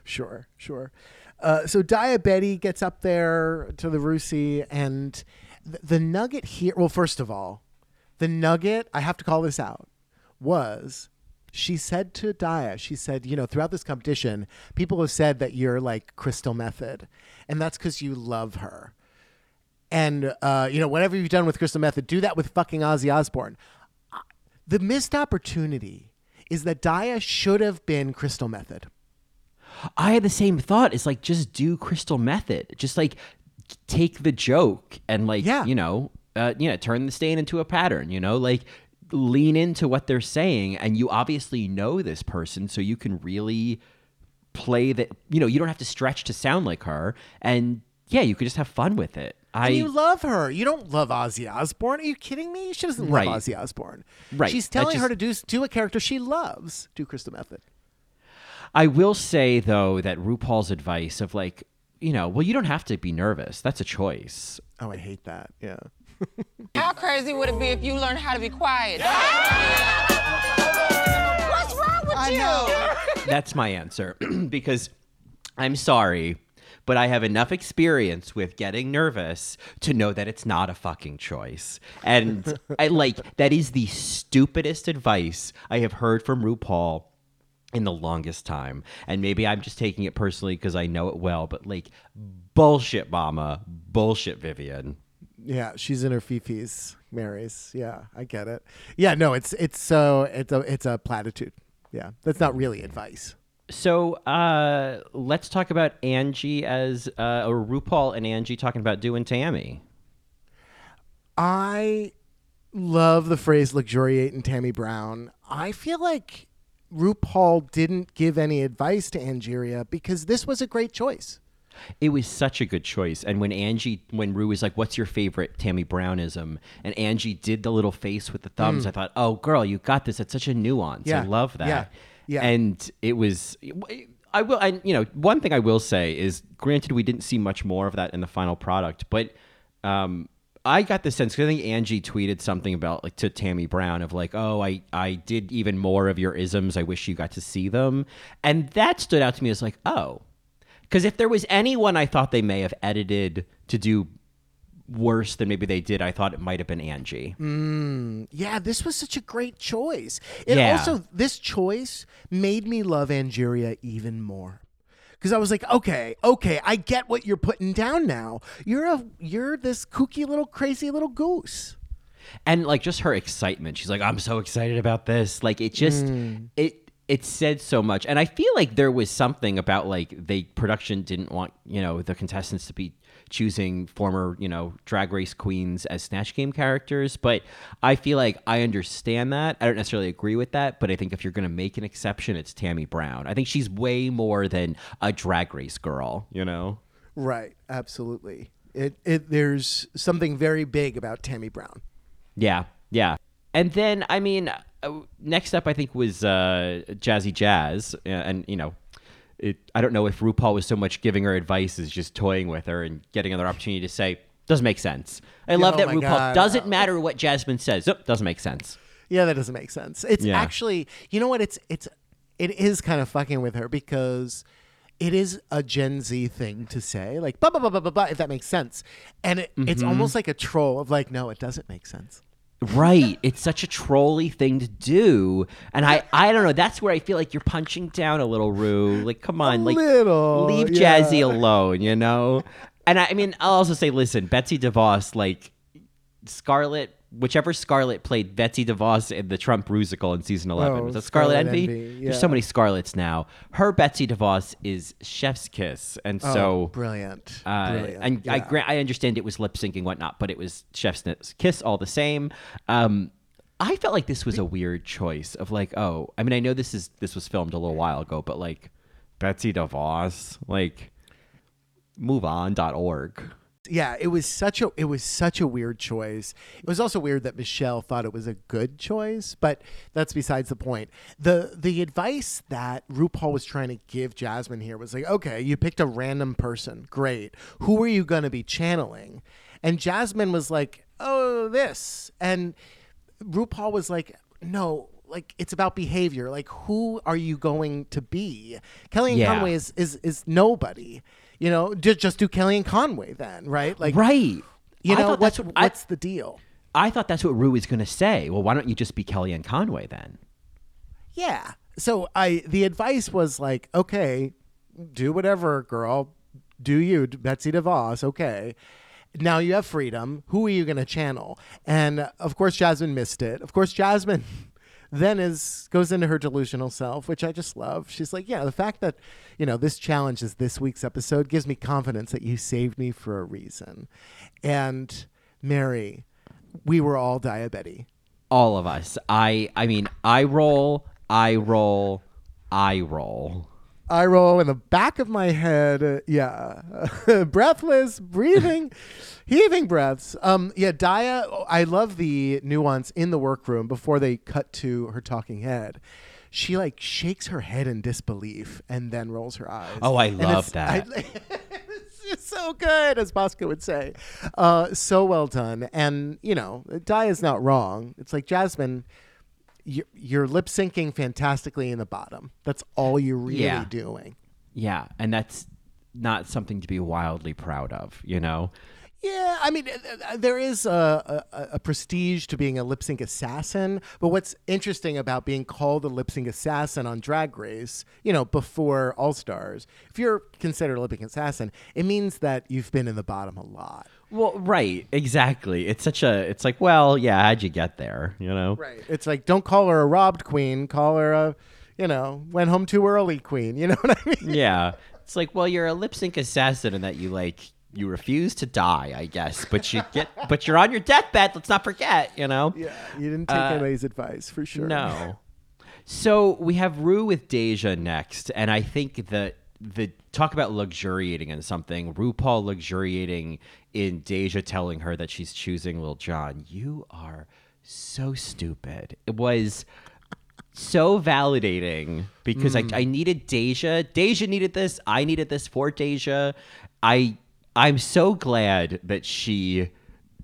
Sure, sure. Uh, so Daya Betty gets up there to the Rusi, and th- the nugget here. Well, first of all, the nugget. I have to call this out. Was she said to Daya? She said, you know, throughout this competition, people have said that you're like Crystal Methyd, and that's because you love her. And uh, you know, whatever you've done with Crystal Methyd, do that with fucking Ozzy Osbourne. The missed opportunity is that Daya should have been Crystal Methyd. I had the same thought. It's like just do Crystal Methyd. Just like take the joke and like Yeah. you know, uh, you know, turn the stain into a pattern. You know, like lean into what they're saying, and you obviously know this person, so you can really play that. You know, you don't have to stretch to sound like her, and yeah, you could just have fun with it. I And you love her. You don't love Ozzy Osbourne. Are you kidding me? She doesn't Right. love Ozzy Osbourne. Right. She's That telling her to do do a character she loves. Do Crystal Methyd. I will say though that RuPaul's advice of like, you know, well, you don't have to be nervous. That's a choice. Oh, I hate that. Yeah. <laughs> How crazy would it be if you learned how to be quiet? What's wrong with you? That's my answer <clears throat> because I'm sorry, but I have enough experience with getting nervous to know that it's not a fucking choice. And <laughs> I like that is the stupidest advice I have heard from RuPaul in the longest time. And maybe I'm just taking it personally because I know it well, but like bullshit mama, bullshit Vivian. Yeah, she's in her fifis, Mary's. Yeah, I get it. Yeah, no, it's it's so it's a it's a platitude. Yeah, that's not really advice. So uh, let's talk about Angie as uh, or RuPaul and Angie talking about doing Tammie. I love the phrase luxuriate in Tammie Brown. I feel like RuPaul didn't give any advice to Angeria because this was a great choice. It was such a good choice. And when Angie, when Ru was like, "What's your favorite Tammie Brownism?" and Angie did the little face with the thumbs, I thought, "Oh, girl, you got this. It's such a nuance. Mm. Yeah. I love that." Yeah. Yeah. And it was. I will. And you know, one thing I will say is, granted, we didn't see much more of that in the final product, but um, I got the sense. I think Angie tweeted something about like to Tammie Brown of like, "Oh, I I did even more of your isms. I wish you got to see them," and that stood out to me as like, "Oh." Because if there was anyone I thought they may have edited to do worse than maybe they did, I thought it might have been Angie. Mm, yeah, this was such a great choice. It Yeah. also this choice made me love Angeria even more. Cuz I was like, okay, okay, I get what you're putting down now. You're a you're this kooky little crazy little goose. and like just her excitement. She's like, "I'm so excited about this!" Like it just mm. it it said so much, and I feel like there was something about like they production didn't want you know the contestants to be choosing former you know drag race queens as snatch game characters but i feel like i understand that i don't necessarily agree with that but i think if you're going to make an exception it's tammie brown i think she's way more than a drag race girl you know Right, absolutely. It, it there's something very big about Tammie Brown. Yeah, yeah. And then, I mean, uh, next up, I think was uh, Jazzy Jazz, uh, and you know, it, I don't know if RuPaul was so much giving her advice as just toying with her and getting another opportunity to say doesn't make sense. I love oh that RuPaul God. doesn't matter what Jasmine says. Nope, doesn't make sense. Yeah, that doesn't make sense. It's Yeah. actually, you know what? It's it's it is kind of fucking with her because it is a Gen Z thing to say, like blah blah blah blah blah, blah if that makes sense. And it, it's Mm-hmm. almost like a troll of like, no, it doesn't make sense. Right. It's such a trolly thing to do. And I, I don't know. That's where I feel like you're punching down a little, Ru. Like, come on. like, little, leave yeah. Jazzy alone, you know? And I, I mean, I'll also say, listen, Betsy DeVos, like, Scarlett, whichever Scarlett played Betsy DeVos in the Trump musical in season 11. Oh, was that Scarlet, Scarlet Envy? Envy, There's so many Scarlets now. Her Betsy DeVos is Chef's Kiss. And Oh, so. brilliant, Uh, brilliant. and I yeah. grant I understand it was lip syncing and whatnot, but it was Chef's Kiss all the same. Um, I felt like this was a weird choice of like, oh, I mean, I know this is this was filmed a little while ago, but like Betsy DeVos, like MoveOn.org. yeah, it was such a it was such a weird choice. It was also weird that Michelle thought it was a good choice, but that's besides the point. The the advice that RuPaul was trying to give Jasmine here was like, okay, you picked a random person, great. Who are you going to be channeling? And Jasmine was like, oh, this. And RuPaul was like, no, like it's about behavior. Like, who are you going to be? Kellyanne Yeah. Conway is is is nobody. You know, just just do Kellyanne Conway then, right? Like, Right. You I know, what's what- I- what's the deal? I thought that's what Ru was going to say. Well, why don't you just be Kellyanne Conway then? Yeah. So I the advice was like, okay, do whatever, girl. Do you, Betsy DeVos? Okay. Now you have freedom. Who are you going to channel? And of course, Jasmine missed it. Of course, Jasmine then is goes into her delusional self, which I just love. She's like, yeah, the fact that you know this challenge is this week's episode gives me confidence that you saved me for a reason. And Mary, we were all Daya Betty. All of us. I. I mean, I roll. I roll. I roll. I roll in the back of my head. uh, yeah, <laughs> breathless, breathing, <laughs> heaving breaths. Um, yeah, Daya. I love the nuance in the workroom before they cut to her talking head. She like shakes her head in disbelief and then rolls her eyes. Oh, I And love that. I- <laughs> it's so good, as Bosco would say. Uh, so well done. And you know, Daya's not wrong. It's like Jasmine. You're, you're lip syncing fantastically in the bottom. That's all you're really Yeah. doing. Yeah, and that's not something to be wildly proud of, you know. Yeah, I mean, there is a, a, a prestige to being a lip sync assassin. But what's interesting about being called a lip sync assassin on Drag Race, you know, before All Stars, if you're considered a lip sync assassin, it means that you've been in the bottom a lot. Well, right, exactly. It's such a. It's like, well, yeah, how'd you get there? You know. Right. It's like, don't call her a robbed queen, call her a, you know, went home too early queen. You know what I mean? <laughs> Yeah. It's like, well, you're a lip sync assassin, and that you like you refuse to die, I guess, but you get, <laughs> but you're on your deathbed. Let's not forget, you know. Yeah, you didn't take uh, anybody's advice for sure. No. So we have Ru with Deja next, and I think that the talk about luxuriating in something, RuPaul luxuriating in Deja telling her that she's choosing Lil Jon. You are so stupid. It was so validating because I, mm. I needed Deja. Deja needed this. I needed this for Deja. I I'm so glad that she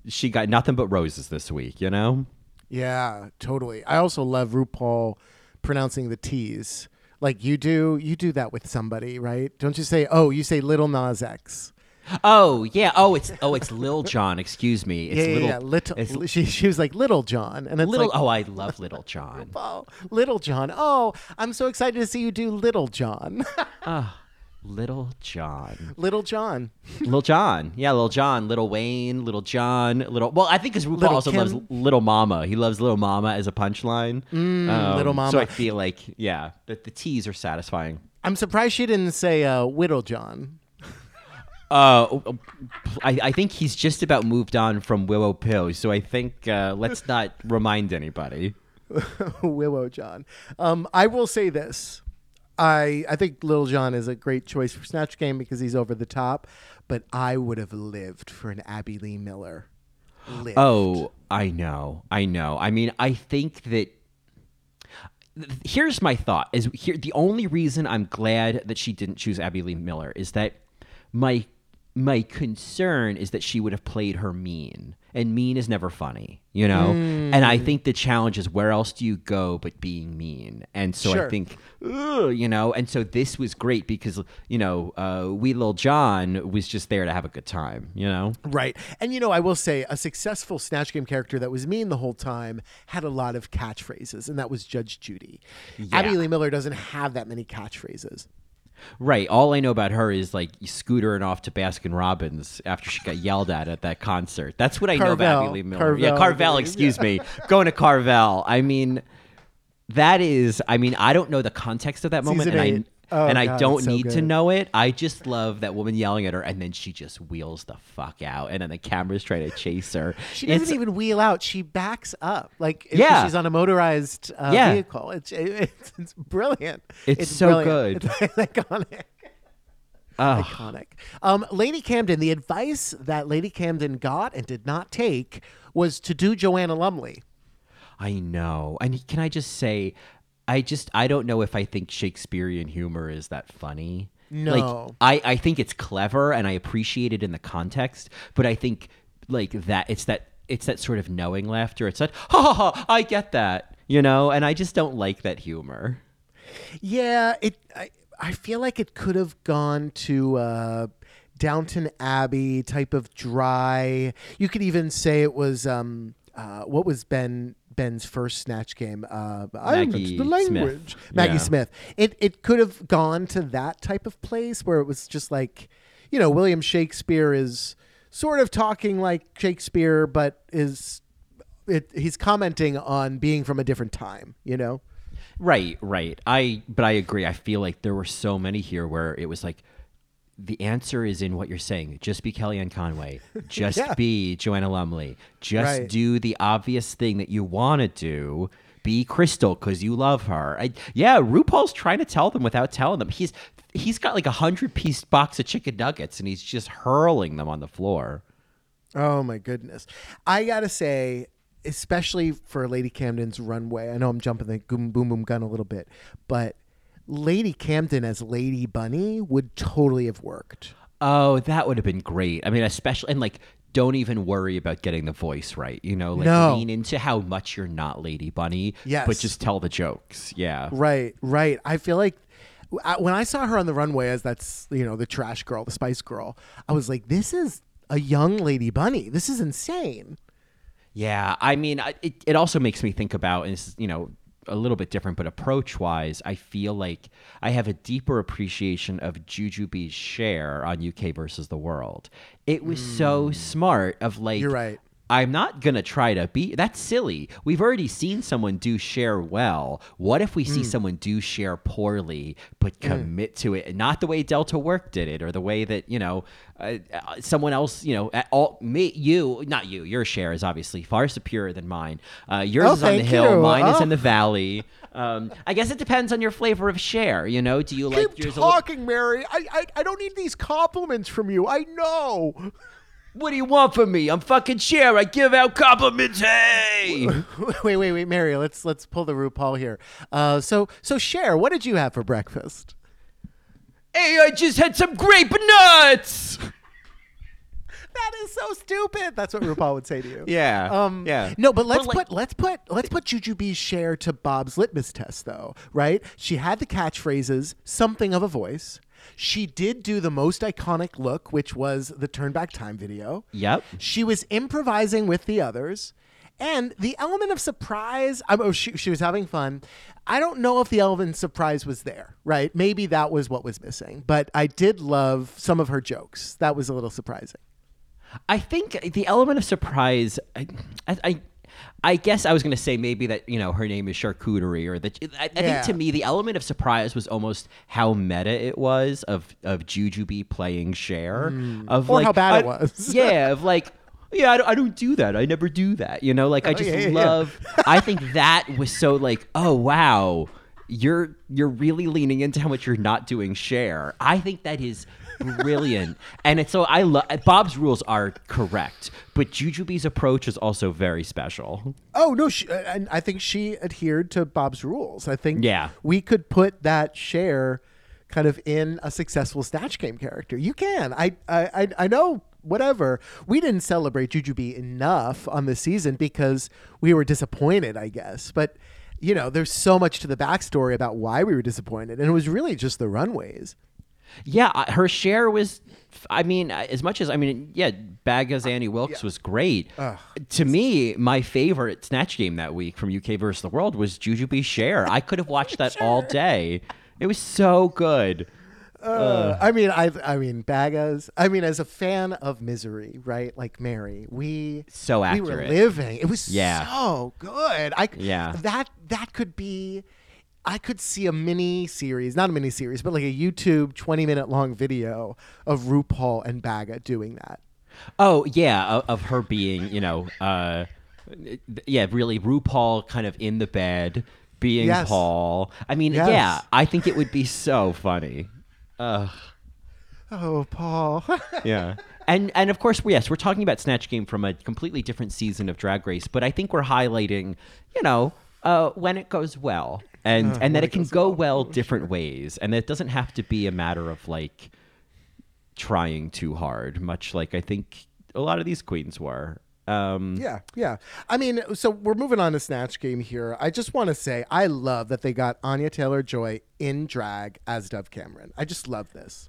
she got nothing but roses this week, you know? Yeah, totally. I also love RuPaul pronouncing the T's. Like you do, you do that with somebody, right? Don't you say, "Oh, you say Little Nas X." Oh yeah. Oh, it's oh it's Lil Jon. Excuse me. It's yeah, yeah, little. yeah. Little. it's she, she was like Little Jon, and it's little. like, oh, I love Little <laughs> John. oh, Little Jon. Oh, I'm so excited to see you do Little Jon. <laughs> Ah. Little Jon. Little Jon. Little Jon. Yeah, Little Jon. Little Wayne. Little Jon. Little. Well, I think because RuPaul Little also loves Little Mama. He loves Little Mama as a punchline. Um, Little So I feel like, yeah, the, the T's are satisfying. I'm surprised she didn't say uh, Whittle John. <laughs> Uh, I, I think he's just about moved on from Willow Pill, so I think uh, let's not remind anybody. <laughs> Willow John. Um, I will say this. I I think Little Jon is a great choice for Snatch Game because he's over the top, but I would have lived for an Abby Lee Miller. Lived. Oh, I know, I know. I mean, I think that. Here's my thought: is here the only reason I'm glad that she didn't choose Abby Lee Miller is that my my concern is that she would have played her mean, and mean is never funny, you know. And I think the challenge is where else do you go but being mean? And so Sure. I think, you know, and so this was great because you know, uh, wee little Jon was just there to have a good time, you know. Right. And you know, I will say a successful Snatch Game character that was mean the whole time had a lot of catchphrases, and that was Judge Judy. Abby Lee Miller doesn't have that many catchphrases. Right. All I know about her is like scootering off to Baskin Robbins after she got yelled at at that concert. That's what I know about Carvel. Abby Lee Miller. Carvel, yeah, Carvel. Excuse me. Going to Carvel. I mean, that is. I mean, I don't know the context of that moment, Season and eight. I Oh, and I God, don't so need to know it. I just love that woman yelling at her, and then she just wheels the fuck out, and then the camera's trying to chase her. <laughs> She doesn't It's- even wheel out; she backs up, like Yeah. she's on a motorized uh, Yeah. vehicle. It's, <laughs> it's it's brilliant. It's so brilliant. good. It's <laughs> iconic. Ugh. Iconic. Um, Lady Camden. The advice that Lady Camden got and did not take was to do Joanna Lumley. I know. And can I just say, I just I don't know if I think Shakespearean humor is that funny. No. Like I, I think it's clever and I appreciate it in the context, but I think like that it's that it's that sort of knowing laughter. It's that ha ha ha I get that. You know, and I just don't like that humor. Yeah, it. I, I feel like it could have gone to uh, Downton Abbey type of dry. You could even say it was um, uh, what was Ben Ben's first snatch game? Uh, Maggie the Smith. language. Maggie Yeah. Smith. It it could have gone to that type of place where it was just like, you know, William Shakespeare is sort of talking like Shakespeare, but is it, he's commenting on being from a different time. You know. Right, right. I but I agree. I feel like there were so many here where it was like the answer is in what you're saying. Just be Kellyanne Conway. <laughs> Just Yeah. be Joanna Lumley. Just Right. do the obvious thing that you want to do. Be Crystal because you love her. I, yeah, RuPaul's trying to tell them without telling them. He's he's got like a hundred piece box of chicken nuggets and he's just hurling them on the floor. Oh my goodness. I gotta say, especially for Lady Camden's runway, I know I'm jumping the boom boom boom gun a little bit, but Lady Camden as Lady Bunny would totally have worked. Oh, that would have been great. I mean, especially and like don't even worry about getting the voice right. You know, like No. lean into how much you're not Lady Bunny. Yes. But just tell the jokes. Yeah. Right, right. I feel like when I saw her on the runway as that's you know the trash girl, the Spice Girl, I was like, this is a young Lady Bunny. This is insane. Yeah, I mean, it, it also makes me think about, and it's, you know, a little bit different, but approach wise, I feel like I have a deeper appreciation of Jujubee's Cher on UK versus the world. It was so smart of like, Hmm. You're right. I'm not gonna try to be. That's silly. We've already seen someone do Cher well. What if we see someone do Cher poorly but commit to it, and not the way Delta Work did it, or the way that you know uh, uh, someone else, you know, at all me, you, not you. Your Cher is obviously far superior than mine. Uh, yours Oh, is on the hill. you. Mine is Oh. in the valley. Um, I guess it depends on your flavor of Cher. You know, do you like Keep yours? a little- talking, Mary. I, I I don't need these compliments from you. I know. What do you want from me? I'm fucking Cher. I give out compliments. Hey. <laughs> wait, wait, wait, Mary. Let's let's pull the RuPaul here. Uh, so so Cher, what did you have for breakfast? Hey, I just had some grape nuts. That is so stupid. That's what RuPaul would say to you. <laughs> Yeah. Um, yeah. No, but let's But, like- put let's put let's put Jujubee's Cher to Bob's litmus test, though. Right? She had the catchphrases, something of a voice. She did do the most iconic look, which was the turn back time video. Yep. She was improvising with the others, And the element of surprise, I, oh, she, she was having fun. I don't know if the element of surprise was there, right? Maybe that was what was missing. But I did love some of her jokes. That was a little surprising. I think the element of surprise, I, I, I I guess I was going to say maybe that you know her name is charcuterie, or that I, I Yeah. think to me the element of surprise was almost how meta it was of of Jujubee playing Cher, of Mm. Or like how bad it was. <laughs> yeah, of like. Yeah, I don't, I don't do that. I never do that. You know, like I Oh, just yeah, yeah, yeah. love. I think <laughs> that was so like, oh wow, you're you're really leaning into how much you're not doing Cher. I think that is brilliant, and it's so I love. Bob's rules are correct, but Jujubee's approach is also very special. Oh no, she, uh, and I think she adhered to Bob's rules. I think Yeah. we could put that Cher kind of in a successful Snatch Game character. You can. I I I, I know. Whatever. We didn't celebrate Jujubee enough on this season because we were disappointed, I guess. But you know, there's so much to the backstory about why we were disappointed, and it was really just the runways. Yeah, her Cher was. I mean, as much as I mean, yeah, Baga's Annie Wilkes was great. to me, my favorite snatch game that week from UK versus the World was Jujubee Cher. I could have watched that all day. It was so good. Uh, I mean, I I mean, Baga's. I mean, as a fan of Misery, right? Like Mary, we So we were living. It was Yeah. so good. I Yeah. that that could be. I could see a mini series, not a mini series, but like a YouTube twenty minute long video of RuPaul and Baga doing that. Oh yeah, of, of her being, you know, uh, yeah, really RuPaul kind of in the bed being Yes. Paul. I mean, Yes. yeah, I think it would be so funny. Ugh. Oh, Paul. <laughs> yeah. And and of course, yes, we're talking about Snatch Game from a completely different season of Drag Race, but I think we're highlighting, you know, uh, when it goes well, and and that it can go well different ways, and it doesn't have to be a matter of like trying too hard, much like I think a lot of these queens were. Um, Yeah, yeah. I mean, so we're moving on to Snatch Game here. I just want to say I love that they got Anya Taylor Joy in drag as Dove Cameron. I just love this.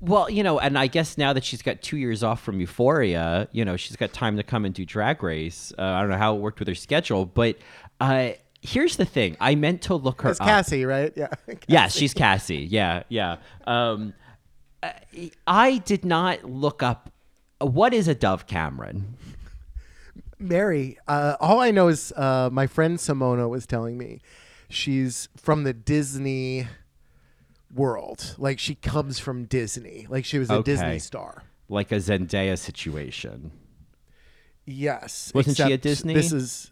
Well, you know, and I guess now that she's got two years off from Euphoria, you know, she's got time to come and do Drag Race. Uh, I don't know how it worked with her schedule, but uh, here's the thing: I meant to look her up. It's up. Cassie, right? Yeah. <laughs> Yeah, she's Cassie. Yeah, yeah. Um, I did not look up what is a Dove Cameron. Mary, uh, all I know is uh, my friend Simona was telling me she's from the Disney world. Like she comes from Disney. Like she was a Okay. Disney star. like a Zendaya situation. Yes. Wasn't she a Disney? This is.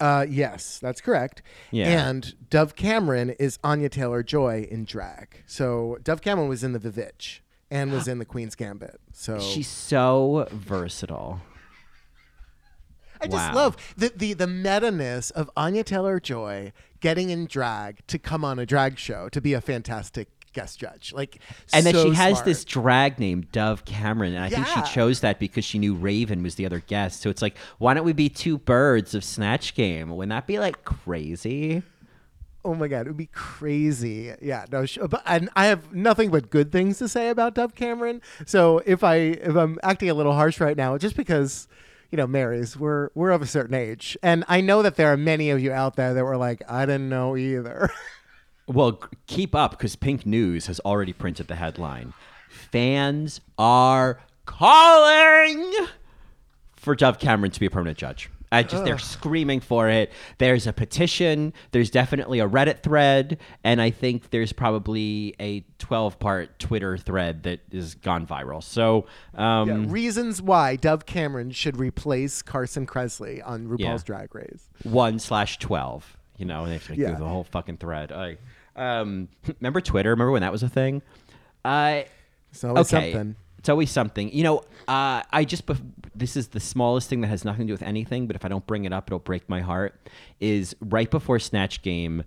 Uh, yes, that's correct. Yeah. And Dove Cameron is Anya Taylor Joy in drag. So Dove Cameron was in the Vivitch and was <gasps> in the Queen's Gambit. So She's so versatile. I just Wow. love the, the the meta-ness of Anya Taylor Joy getting in drag to come on a drag show to be a fantastic guest judge. Like And that so she has smart. this drag name, Dove Cameron. And I think she chose that because she knew Raven was the other guest. So it's like, why don't we be two birds of Snatch Game? Wouldn't that be like crazy? Oh my god, it would be crazy. Yeah, no, sh- but and I have nothing but good things to say about Dove Cameron. So if I if I'm acting a little harsh right now, just because you know, Marys, we're we're of a certain age, and I know that there are many of you out there that were like, I didn't know either. <laughs> Well, keep up because Pink News has already printed the headline. Fans are calling for Dove Cameron to be a permanent judge. I just they're screaming for it. There's a petition. There's definitely a Reddit thread, and I think there's probably a 12-part Twitter thread that has gone viral. So, um, Reasons why Dove Cameron should replace Carson Kressley on RuPaul's Yeah. Drag Race. one slash twelve. You know, and they have to Yeah. do the whole fucking thread. I um, <laughs> remember Twitter. Remember when that was a thing? Uh, It's always okay. something. It's always something. You know, uh, I just bef- this is the smallest thing that has nothing to do with anything, but if I don't bring it up, it'll break my heart. Is right before Snatch Game,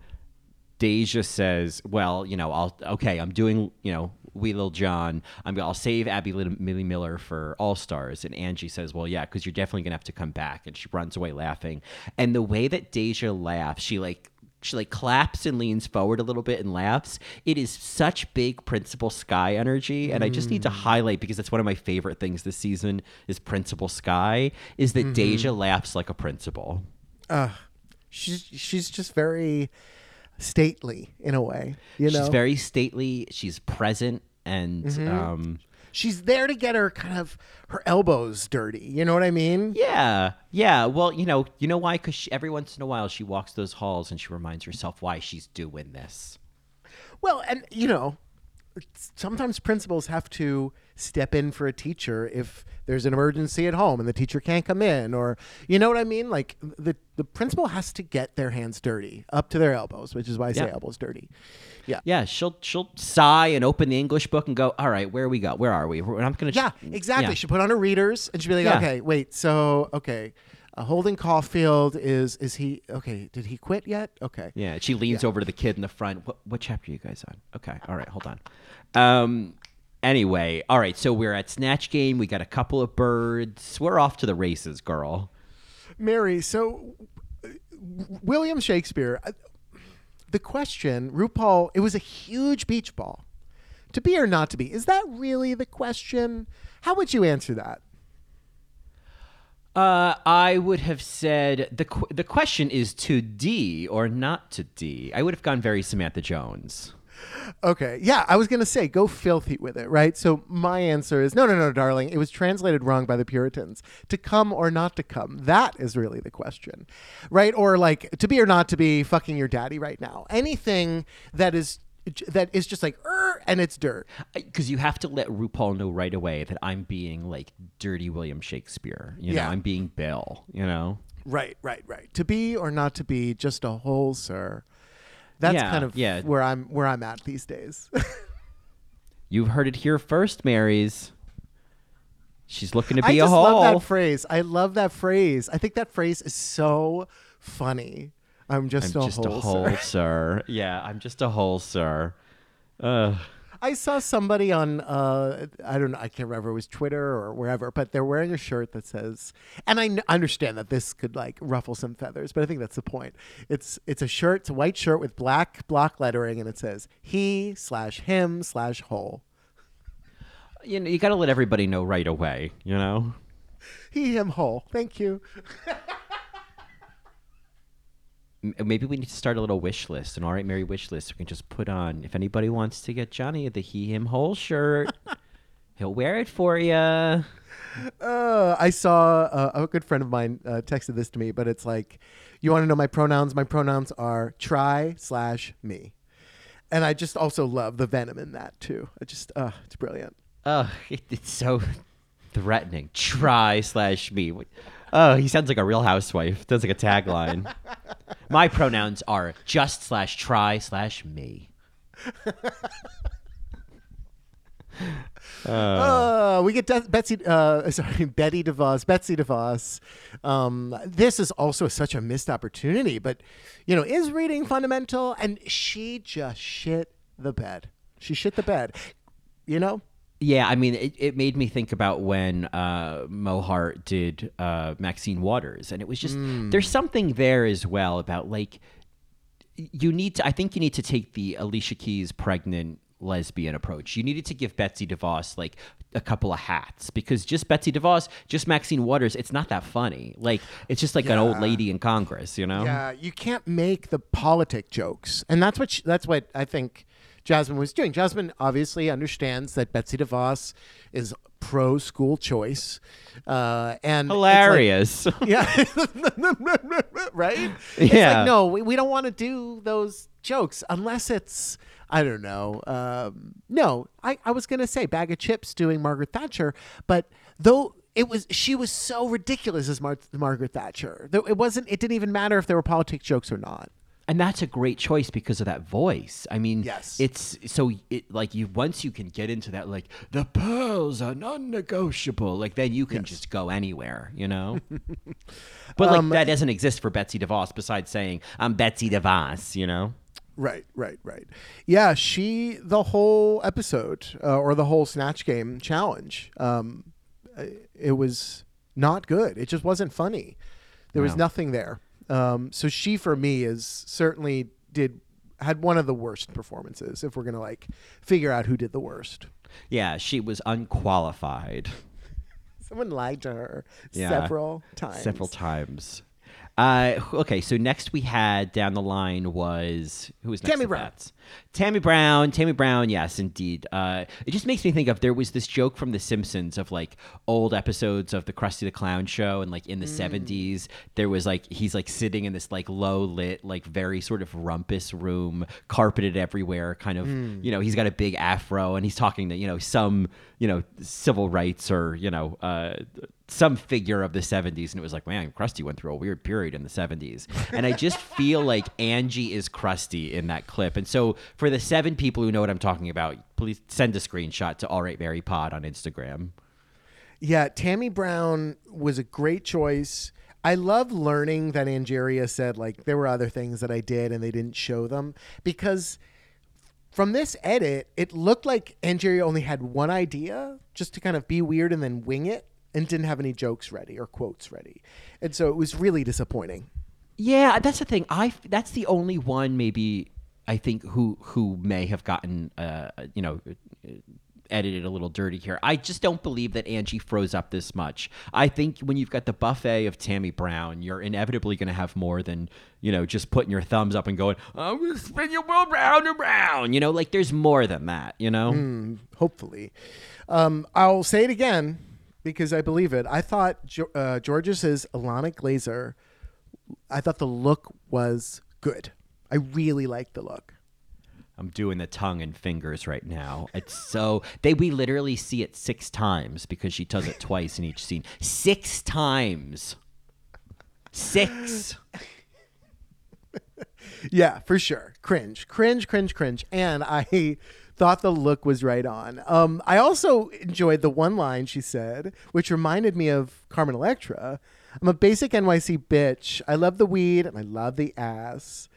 Deja says, "Well, you know, I'll okay, I'm doing, you know, Wee Little Jon. I'm I'll save Abby Little, Millie Miller for All Stars." And Angie says, "Well, yeah, because you're definitely gonna have to come back." And she runs away laughing. And the way that Deja laughs, she like she like claps and leans forward a little bit and laughs. It is such big Principal Skye energy, and I just need to mm. highlight because that's one of my favorite things this season is Principal Skye. Is that mm-hmm. Deja laughs like a principal? she's she's just very stately in a way. You know, She's very stately. She's present, and mm-hmm. um, she's there to get her kind of her elbows dirty. You know what I mean? yeah, yeah. Well, you know, you know why? Because every once in a while she walks those halls and she reminds herself why she's doing this. Well, and you know, sometimes principals have to step in for a teacher if there's an emergency at home and the teacher can't come in or you know what I mean? Like the the principal has to get their hands dirty up to their elbows, which is why I say Yeah. elbows dirty. Yeah, Yeah. she'll she'll sigh and open the English book and go, "All right, where we go? Where are we? I'm gonna." Yeah, exactly. Yeah. She put on her readers and she'd be like, Yeah. "Okay, wait. So, okay, uh, Holden Caulfield is is he okay? Did he quit yet? Okay. Yeah, she leans over to the kid in the front. What what chapter are you guys on? Okay, all right, hold on. Um, anyway, all right. So we're at Snatch Game. We got a couple of birds. We're off to the races, girl. Mary, so uh, William Shakespeare, uh, the question, RuPaul, it was a huge beach ball. To be or not to be, is that really the question? How would you answer that? Uh, I would have said the qu- the question is to D or not to D. I would have gone very Samantha Jones. Okay. Yeah, I was going to say go filthy with it, right? So my answer is no, no, no, darling. It was translated wrong by the Puritans. To come or not to come. That is really the question, right? Or like to be or not to be fucking your daddy right now. Anything that is that is just like and it's dirt. Because you have to let RuPaul know right away that I'm being like dirty William Shakespeare. You know, Yeah. I'm being Bill. You know. Right, right, right. To be or not to be, just a hole, sir. That's Yeah, kind of yeah. where I'm where I'm at these days. <laughs> You've heard it here first, Marys. She's looking to I be a just hole. love that phrase. I love that phrase. I think that phrase is so funny. I'm just, I'm a, just hole, a hole, sir. sir. Yeah, I'm just a hole, sir. Ugh. I saw somebody on uh, I don't know, I can't remember it was Twitter or wherever, but they're wearing a shirt that says, and I n- understand that this could like ruffle some feathers, but I think that's the point. It's it's a shirt, it's a white shirt with black block lettering, and it says he slash him slash hole. You know, you got to let everybody know right away. You know. He him hole. Thank you. <laughs> M- Maybe we need to start a little wish list, an all right Mary wish list. We can just put on if anybody wants to get Johnny the he him hole shirt, <laughs> he'll wear it for you. Uh, I saw uh, a good friend of mine uh, texted this to me, but it's like, you want to know my pronouns? My pronouns are try slash me, and I just also love the venom in that too. I just, uh, it's brilliant. Ugh, it, it's so threatening. Try slash me. Oh, he sounds like a real housewife. Sounds like a tagline. My pronouns are just slash try slash me. Uh, <laughs> we get De- Betsy, uh, <laughs> sorry, Betty DeVos, Betsy DeVos. Um, this is also such a missed opportunity, but you know, is reading fundamental? And she just shit the bed. She shit the bed. You know, Yeah, I mean, it, it made me think about when uh, Mo Heart did uh, Maxine Waters, and it was just there's something there as well about like you need to. I think you need to take the Alicia Keys pregnant lesbian approach. You needed to give Betsy DeVos like a couple of hats because just Betsy DeVos, just Maxine Waters, it's not that funny. Like it's just like an old lady in Congress, you know? Yeah, you can't make the politic jokes, and that's what she, that's what I think Jasmine was doing. Jasmine obviously understands that Betsy DeVos is pro school choice, uh, and it's like- Hilarious. <laughs> yeah, <laughs> right. It's Yeah. like no, we, we don't want to do those jokes unless it's I don't know. Um, no, I I was gonna say Baga Chipz doing Margaret Thatcher, but though. It was she was so ridiculous as Mar- Margaret Thatcher. Though It wasn't. It didn't even matter if there were politics jokes or not. And that's a great choice because of that voice. I mean, Yes. it's so it like you once you can get into that like the pearls are non-negotiable. Like then you can just go anywhere, you know. <laughs> but like Um, that doesn't exist for Betsy DeVos. Besides saying I'm Betsy DeVos, you know. Right, right, right. Yeah, she the whole episode uh, or the whole snatch game challenge. Um, uh, it was not good. It just wasn't funny. There was nothing there. Um, so she, for me, is certainly did had one of the worst performances. If we're gonna like figure out who did the worst, Yeah, she was unqualified. <laughs> someone lied to her Yeah. several times. Several times. Uh, okay, so next we had down the line was who was next? Tammie Brown. that? Tammie Brown. Tammie Brown. Yes, indeed. Uh, it just makes me think of there was this joke from The Simpsons of like old episodes of the Krusty the Clown show, and like in the Mm. seventies, there was like he's like sitting in this like low lit, like very sort of rumpus room, carpeted everywhere, kind of. Mm. You know, he's got a big afro, and he's talking to you know some you know civil rights or you know. Uh, some figure of the 70s and it was like man krusty went through a weird period in the 70s and i just <laughs> feel like angie is krusty in that clip. And so for the seven people who know what i'm talking about please send a screenshot to all right mary pod on instagram. Yeah, Tammie Brown was a great choice. I love learning that Angeria said like there were other things that I did and they didn't show them because from this edit, it looked like Angeria only had one idea just to kind of be weird and then wing it and didn't have any jokes ready or quotes ready. And so it was really disappointing. yeah that's the thing i that's the only one maybe i think who who may have gotten uh you know edited a little dirty here. I just don't believe that Angie froze up this much. I think when you've got the buffet of Tammie Brown, you're inevitably going to have more than, you know, just putting your thumbs up and going, I'm going to spin your world round and round. You know, like there's more than that, you know? hopefully. Um, I'll say it again because I believe it. I thought uh, Jorgeous's Ilana Glazer, I thought the look was good. I really liked the look. I'm doing the tongue and fingers right now. It's so they we literally see it six times because she does it twice in each scene. Six times. Six. <laughs> Yeah, for sure. Cringe, cringe, cringe, cringe. And I thought the look was right on. Um, I also enjoyed the one line she said, which reminded me of Carmen Electra. I'm a basic NYC bitch. I love the weed and I love the ass.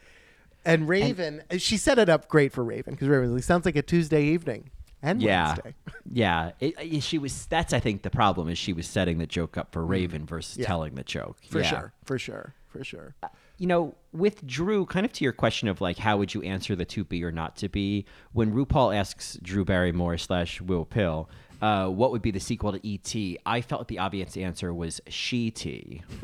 And Raven, she set it up great for Raven because Raven sounds like a Tuesday evening and Yeah, Wednesday. <laughs> yeah. It, it- she was. That's I think the problem is she was setting the joke up for Raven versus Yeah. telling the joke. For Yeah. sure, for sure, for sure. You know, with Drew, kind of to your question of like, how would you answer the to be or not to be? When RuPaul asks Drew Barrymore slash Willow Pill, uh, what would be the sequel to E.T., I felt the obvious answer was She T. <laughs>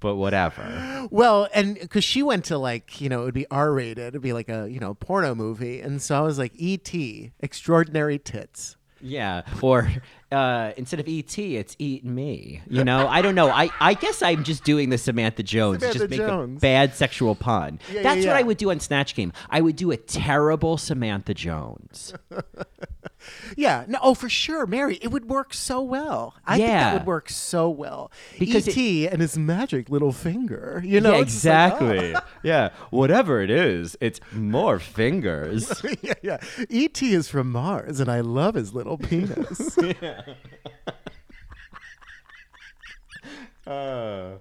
but whatever. Well, and because she went to like, you know, it would be R rated, it'd be like a, you know, porno movie. And so I was like, E.T., Extraordinary Tits. Yeah, or uh, instead of ET, it's Eat Me. You know, I don't know. I, I guess I'm just doing the Samantha Jones. Samantha just make Jones. a bad sexual pun. Yeah, yeah, That's what. I would do on Snatch Game. I would do a terrible Samantha Jones. <laughs> Yeah, no, oh, for sure, Mary. It would work so well. I think that would work so well. Because E.T. and his magic little finger. You know, yeah, just like, oh. exactly. <laughs> yeah, whatever it is, it's more fingers. <laughs> yeah, yeah. E.T. is from Mars, and I love his little penis. <laughs> Uh,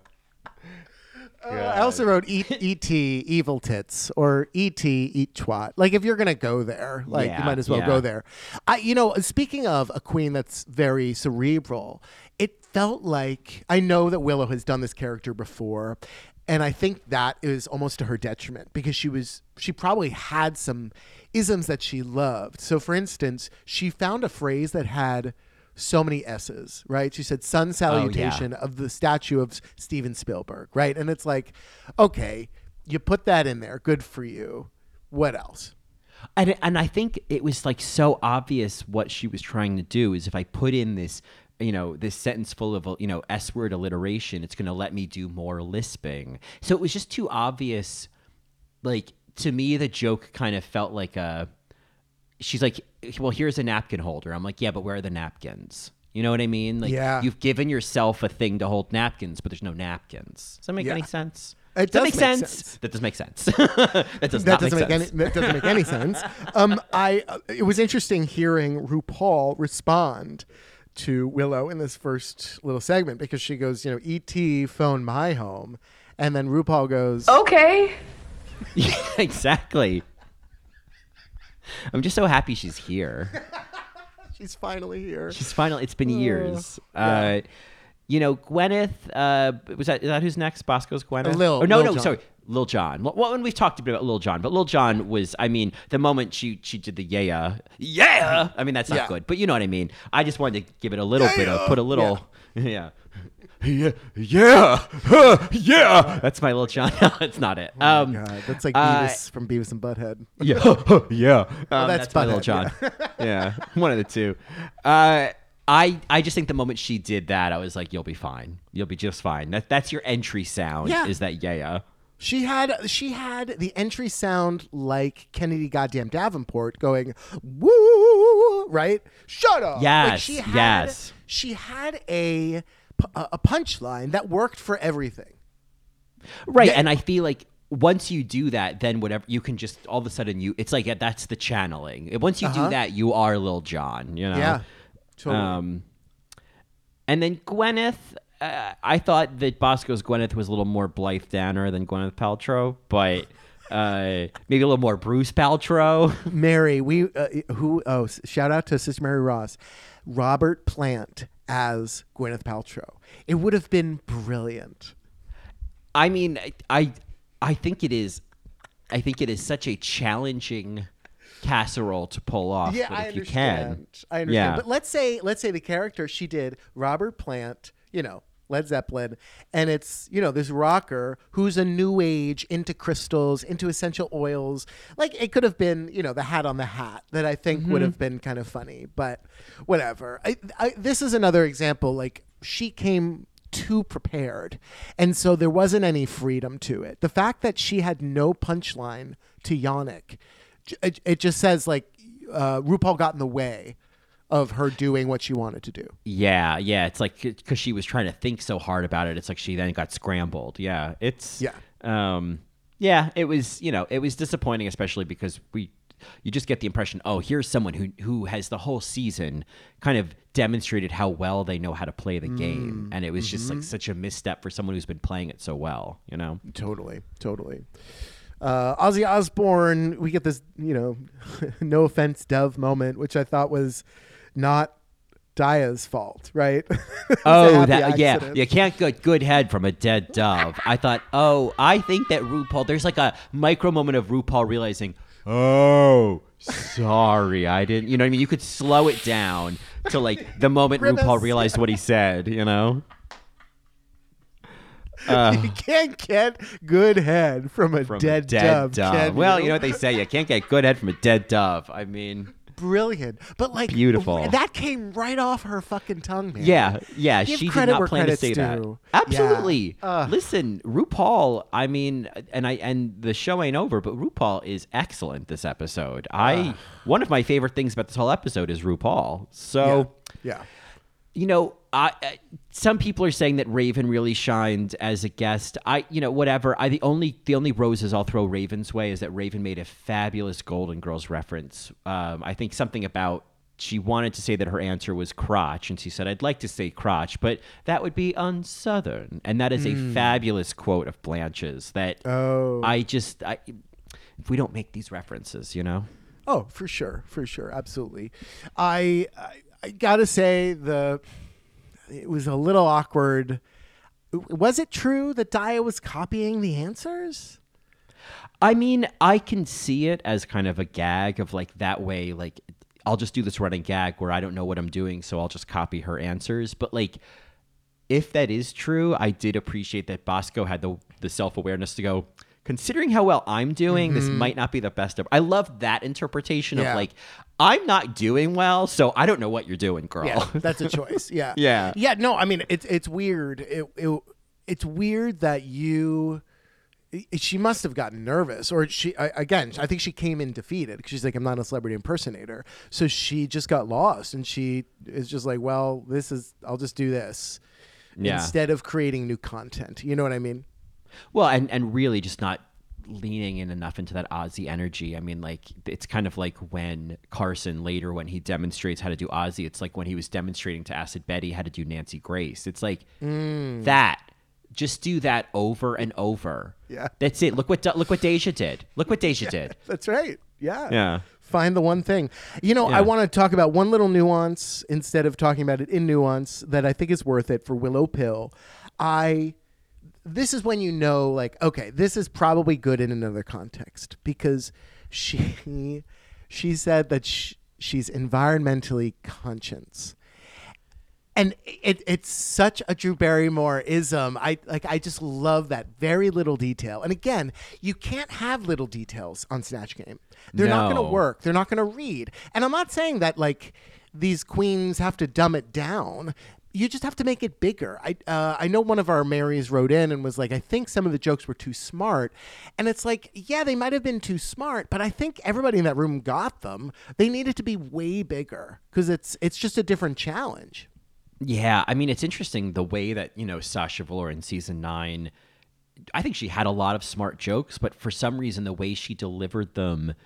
I also wrote E- E.T. evil tits or E.T. eat twat. Like if you're gonna go there, like you might as well yeah. go there. I, you know, speaking of a queen that's very cerebral, it felt like I know that Willow has done this character before, and I think that is almost to her detriment because she was she probably had some isms that she loved. So, for instance, she found a phrase that had so many S's, right? She said sun oh, salutation of the statue of Steven Spielberg, right? And it's like, okay, you put that in there, good for you. What else? and and I think it was like so obvious what she was trying to do is if I put in this you know this sentence full of you know s word alliteration it's going to let me do more lisping so it was just too obvious like to me the joke kind of felt like a she's like well here's a napkin holder i'm like yeah but where are the napkins you know what i mean like Yeah. you've given yourself a thing to hold napkins but there's no napkins does that make Yeah. any sense It does that does make make sense? sense. that does make sense <laughs> that does that not doesn't make, make, sense any that doesn't make any sense. <laughs> Um, I uh, it was interesting hearing RuPaul respond to Willow in this first little segment because she goes, you know, ET phone my home, and then RuPaul goes, Okay. <laughs> Yeah, exactly. I'm just so happy she's here. <laughs> She's finally here. She's finally. It's been years. Uh, you know, Gwyneth. Uh, was that is that who's next? Bosco's Gwyneth. Uh, Lil- Or no, Lil no, Jon. sorry, Lil Jon. Well, when we've talked a bit about Lil Jon, but Lil Jon was. I mean, the moment she she did the yeah, yeah. I mean, that's not Yeah. good, but you know what I mean. I just wanted to give it a little bit of put a little, yeah. <laughs> Yeah, yeah, huh, yeah. That's my little Jon. <laughs> No, it's not it. Um, Oh God, that's like uh, Beavis from Beavis and Butthead. <laughs> yeah, <laughs> yeah. Um, that's that's, my little Butthead, John. Yeah. one of the two. Uh, I I just think the moment she did that, I was like, "You'll be fine. You'll be just fine." That that's your entry sound. Yeah. Is that yeah? yeah. She had she had the entry sound like Kennedy goddamn Davenport going woo right shut up like Yes, she had, yes. she had a a punchline that worked for everything Right. Yeah. And I feel like once you do that, then whatever you can just all of a sudden you it's like yeah, that's the channeling. Once you do that, you are Lil Jon. You know. Uh-huh. yeah totally Um, and then Gwyneth, uh, I thought that Bosco's Gwyneth was a little more Blythe Danner than Gwyneth Paltrow, but uh, maybe a little more Bruce Paltrow. <laughs> Mary we uh, who oh shout out to Sister Mary Ross Robert Plant as Gwyneth Paltrow it would have been brilliant I mean, I I think it is, I think it is such a challenging casserole to pull off. Yeah, but I if you understand. can, I understand. Yeah. But let's say let's say the character she did, Robert Plant, you know, Led Zeppelin, and it's, you know, this rocker who's a new age into crystals, into essential oils. Like it could have been, you know, the hat on the hat that I think would have been kind of funny, but whatever. I, I, this is another example like she came too prepared. And so there wasn't any freedom to it. The fact that she had no punchline to Yannick, it, it just says like uh, RuPaul got in the way of her doing what she wanted to do. Yeah, yeah. It's like because she was trying to think so hard about it. It's like she then got scrambled. Yeah, it's Yeah. um, yeah. It was you know it was disappointing, especially because we you just get the impression oh here's someone who who has the whole season kind of demonstrated how well they know how to play the game, and it was just like such a misstep for someone who's been playing it so well. You know. Totally, totally. Uh, Ozzy Osbourne, we get this, you know, <laughs> no offense, Dove moment, which I thought was not Daya's fault, right? <laughs> It was a Oh, that yeah, you can't get good head from a dead dove. I thought, oh, I think that RuPaul. There's like a micro moment of RuPaul realizing, oh, sorry, I didn't. You know what I mean? You could slow it down to like the moment <laughs> Grimace. RuPaul realized what he said. You know? <laughs> you uh. can't get good head from a From a dead, dead dove. can Well, you? you know what they say, you can't get good head from a dead dove. I mean, brilliant, but like Beautiful. That came right off her fucking tongue, man. Yeah, yeah. Give she did not plan to say that. Absolutely. Yeah. Listen, RuPaul. I mean, and I and the show ain't over, but RuPaul is excellent this episode. I one of my favorite things about this whole episode is RuPaul. So yeah. You know, I, I some people are saying that Raven really shined as a guest. I, you know, whatever. I the only the only roses I'll throw Raven's way is that Raven made a fabulous Golden Girls reference. Um, I think something about she wanted to say that her answer was crotch, and she said, "I'd like to say crotch, but that would be unsouthern." And that is a fabulous quote of Blanche's. That Oh. I just, I, if we don't make these references, you know. Oh, for sure, for sure, absolutely. I, I I gotta say the it was a little awkward. Was it true that Daya was copying the answers? I mean, I can see it as kind of a gag of like that way, like I'll just do this running gag where I don't know what I'm doing, so I'll just copy her answers. But like, if that is true, I did appreciate that Bosco had the the self awareness to go. Considering how well I'm doing, this mm-hmm. might not be the best. Of, I love that interpretation Yeah. of like, I'm not doing well, so I don't know what you're doing, girl. Yeah, that's a choice. <laughs> Yeah, Yeah. yeah. No, I mean it's it's weird. It, it it's weird that you. She must have gotten nervous, or she again. I think she came in defeated because she's like, "I'm not a celebrity impersonator," so she just got lost, and she is just like, "Well, this is. I'll just do this." Yeah. Instead of creating new content, you know what I mean? Well, and and really just not leaning in enough into that Ozzy energy. I mean, like it's kind of like when Carson later, when he demonstrates how to do Ozzy, it's like when he was demonstrating to Acid Betty how to do Nancy Grace. It's like Mm. that. Just do that over and over. Yeah. that's it. Look what look what Deja did. Look what Deja <laughs> did. That's right. Yeah. Yeah. find the one thing. You know, Yeah. I want to talk about one little nuance instead of talking about it in nuance that I think is worth it for Willow Pill. I this is when you know like okay, this is probably good in another context because she <laughs> she said that sh- she's environmentally conscious and it, it's such a Drew Barrymore ism. I like. I just love that very little detail. And again, you can't have little details on Snatch Game. They're not going to work. They're not going to read. And I'm not saying that like these queens have to dumb it down. You just have to make it bigger. I uh, I know one of our Marys wrote in and was like, I think some of the jokes were too smart, and it's like, yeah, they might have been too smart, but I think everybody in that room got them. They needed to be way bigger because it's it's just a different challenge. Yeah, I mean, it's interesting the way that, you know, Sasha Velour in season nine, I think she had a lot of smart jokes, but for some reason, the way she delivered them, th-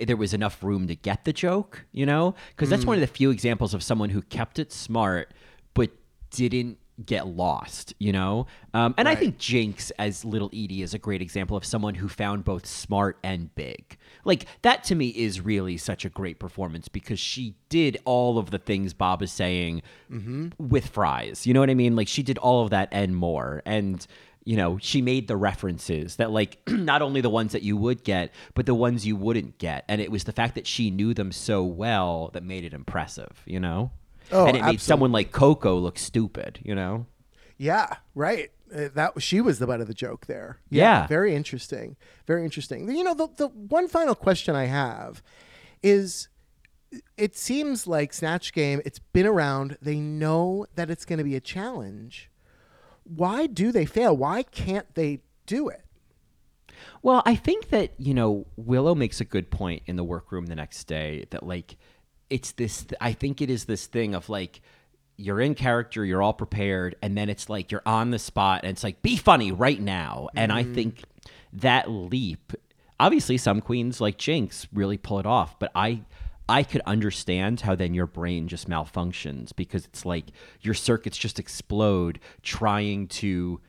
there was enough room to get the joke, you know? Because that's one of the few examples of someone who kept it smart, but didn't get lost, you know? Um, and I think Jinx as Little Edie is a great example of someone who found both smart and big. Like, that to me is really such a great performance because she did all of the things Bob is saying with fries. You know what I mean? Like, she did all of that and more. And, you know, she made the references that, like, <clears throat> not only the ones that you would get, but the ones you wouldn't get. And it was the fact that she knew them so well that made it impressive, you know? Oh, and it made someone like Coco look stupid, you know? Yeah, right. Uh, that she was the butt of the joke there. Yeah. very interesting. Very interesting. You know, the the one final question I have is it seems like Snatch Game, it's been around. They know that it's going to be a challenge. Why do they fail? Why can't they do it? Well, I think that, you know, Willow makes a good point in the workroom the next day that, like, it's this, I think it is this thing of, like, you're in character, you're all prepared, and then it's like you're on the spot and it's like, be funny right now. And I mm-hmm. think that leap, obviously, some queens like Jinx really pull it off, but I. I could understand how then your brain just malfunctions because it's like your circuits just explode trying to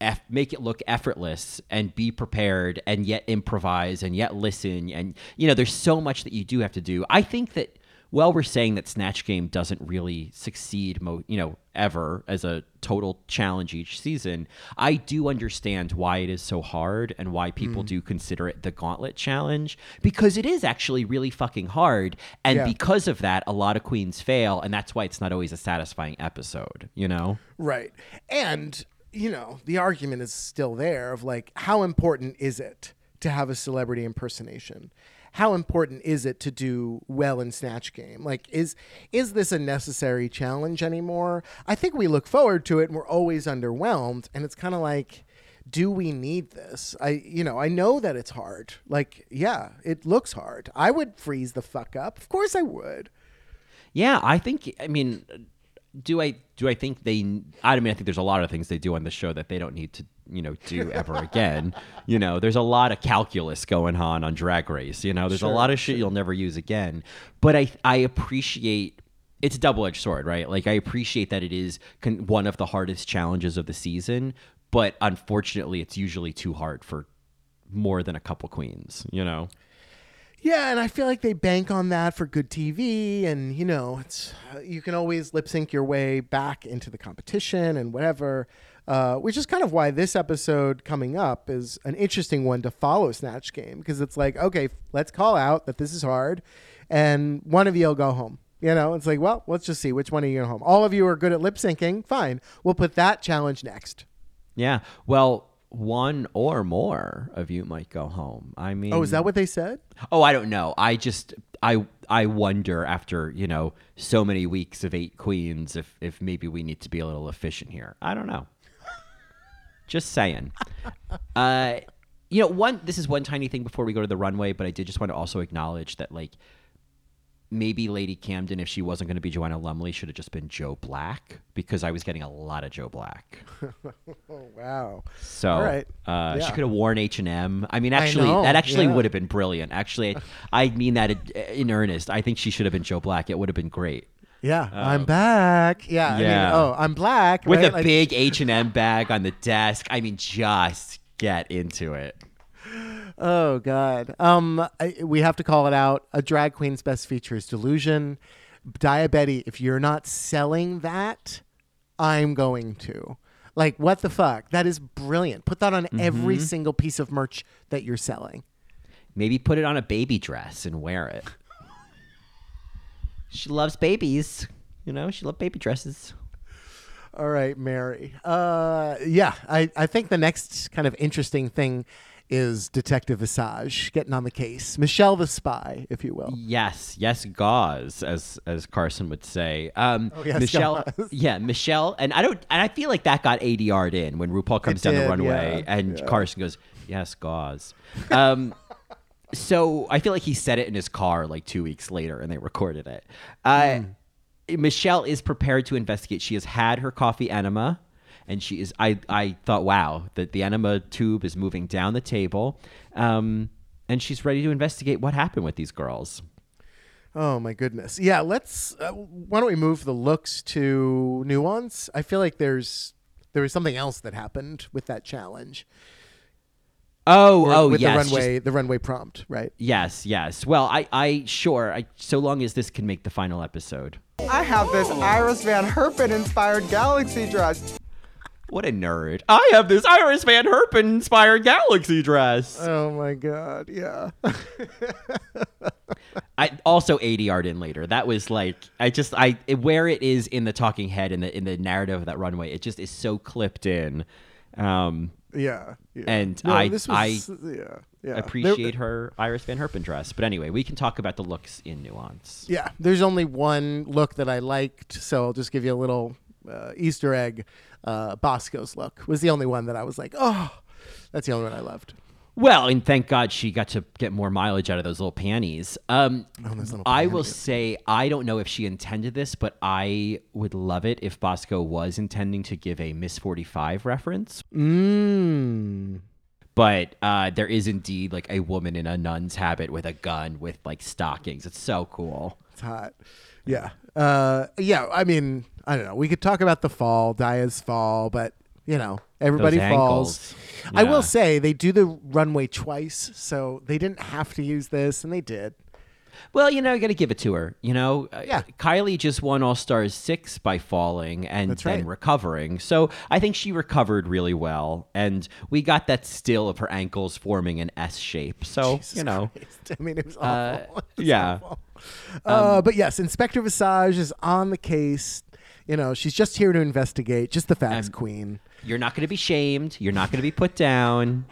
eff- make it look effortless and be prepared and yet improvise and yet listen and you know there's so much that you do have to do. I think that while we're saying that snatch game doesn't really succeed mo- you know ever as a total challenge each season i do understand why it is so hard and why people mm. do consider it the gauntlet challenge because it is actually really fucking hard and Yeah. because of that a lot of queens fail and that's why it's not always a satisfying episode you know Right. And, you know, the argument is still there of like, how important is it to have a celebrity impersonation? How important is it to do well in Snatch Game? Like, is is this a necessary challenge anymore? I think we look forward to it and we're always underwhelmed. And it's kind of like, do we need this? I, you know, I know that it's hard. Like, yeah, it looks hard. I would freeze the fuck up. Of course I would. Yeah, I think. I mean, do I do I think they? I mean, I think there's a lot of things they do on the show that they don't need to, you know, do ever <laughs> again. You know, there's a lot of calculus going on on Drag Race. You know, there's a lot of shit you'll never use again. But I I appreciate. It's a double edged sword, right? Like I appreciate that it is con- one of the hardest challenges of the season, but unfortunately, it's usually too hard for more than a couple queens. You know. Yeah, and I feel like they bank on that for good TV, and you know, it's you can always lip sync your way back into the competition and whatever. Uh, which is kind of why this episode coming up is an interesting one to follow Snatch Game because it's like, okay, let's call out that this is hard, and one of you will go home. You know, it's like, well, let's just see which one of you go home. All of you are good at lip syncing. Fine, we'll put that challenge next. Yeah. Well, one or more of you might go home. I mean, Oh, is that what they said? Oh, I don't know. I just I I wonder after you know so many weeks of eight queens if if maybe we need to be a little efficient here. I don't know. <laughs> just saying. <laughs> Uh, you know, one this is one tiny thing before we go to the runway, but I did just want to also acknowledge that like maybe Lady Camden, if she wasn't going to be Joanna Lumley, should have just been Joe Black because I was getting a lot of Joe Black. <laughs> oh, Wow. So All right. uh, Yeah. she could have worn H and M. I mean, actually, know, that actually yeah. would have been brilliant. Actually, I mean that in- earnest. I think she should have been Joe Black. It would have been great Yeah, I'm back. Yeah. I mean, Um, yeah. oh, I'm black. with right? a Like- big H and M bag on the desk. I mean, just get into it. Oh God. Um, I, we have to call it out. A drag queen's best feature is delusion. Diabetes. If you're not selling that, I'm going to. Like, what the fuck? That is brilliant. Put that on every single piece of merch that you're selling. Maybe put it on a baby dress and wear it. she loves babies. You know, she loves baby dresses. All right, Mary. Uh, yeah, I, I think the next kind of interesting thing is Detective Visage getting on the case. Michelle the spy, if you will. Yes, yes, gauze, as as Carson would say. Um, Oh, yes, Michelle, gauze. <laughs> yeah, Michelle, and I don't, and I feel like that got ADR'd in when RuPaul comes down did, the runway, yeah, and yeah. Carson goes, "Yes, gauze." Um, <laughs> so I feel like he said it in his car like two weeks later, and they recorded it. Uh, Hmm. Michelle is prepared to investigate. She has had her coffee enema, and she is. I I thought, wow, that the enema tube is moving down the table, um, and she's ready to investigate what happened with these girls. Oh my goodness. Yeah, let's. Uh, why don't we move the looks to nuance? I feel like there's there was something else that happened with that challenge. Oh, Or oh, with yes, the just- runway, the runway prompt, right? yes, yes. Well, I, I, sure. I, so long as this can make the final episode. I have this Iris Van Herpen inspired galaxy dress. What a nerd! I have this Iris Van Herpen inspired galaxy dress. Oh my god, yeah. <laughs> I also ADR'd in later. That was like I just I where it is in the talking head in the in the narrative of that runway. It just is so clipped in. Um, yeah, yeah. And No, I- this I yeah, yeah. appreciate There- her Iris Van Herpen dress. But anyway, we can talk about the looks in nuance. Yeah, there's only one look that I liked, so I'll just give you a little uh, Easter egg. Uh, Bosco's look was the only one that I was like, oh, that's the only one I loved. Well, and thank God she got to get more mileage out of those little panties. Um, those little I will say I don't know if she intended this, but I would love it if Bosco was intending to give a Miss Forty Five reference. Mmm. But uh, there is indeed like a woman in a nun's habit with a gun with like stockings. It's so cool. It's hot. Yeah. Uh, yeah. I mean, I don't know. We could talk about the fall, Daya's fall, but you know, everybody Those falls. ankles. I will say they do the runway twice, so they didn't have to use this, and they did. Well, you know, you got to give it to her. You know, Uh, Yeah. Kylie just won All Stars six by falling and That's then right. recovering. So I think she recovered really well, and we got that still of her ankles forming an S shape. So Jesus you know, Christ. I mean, it was awful. uh, <laughs> It was yeah. awful. Uh, but yes, Inspector Visage is on the case. You know, she's just here to investigate, just the facts Um, queen. You're not going to be shamed. You're not going to be put down.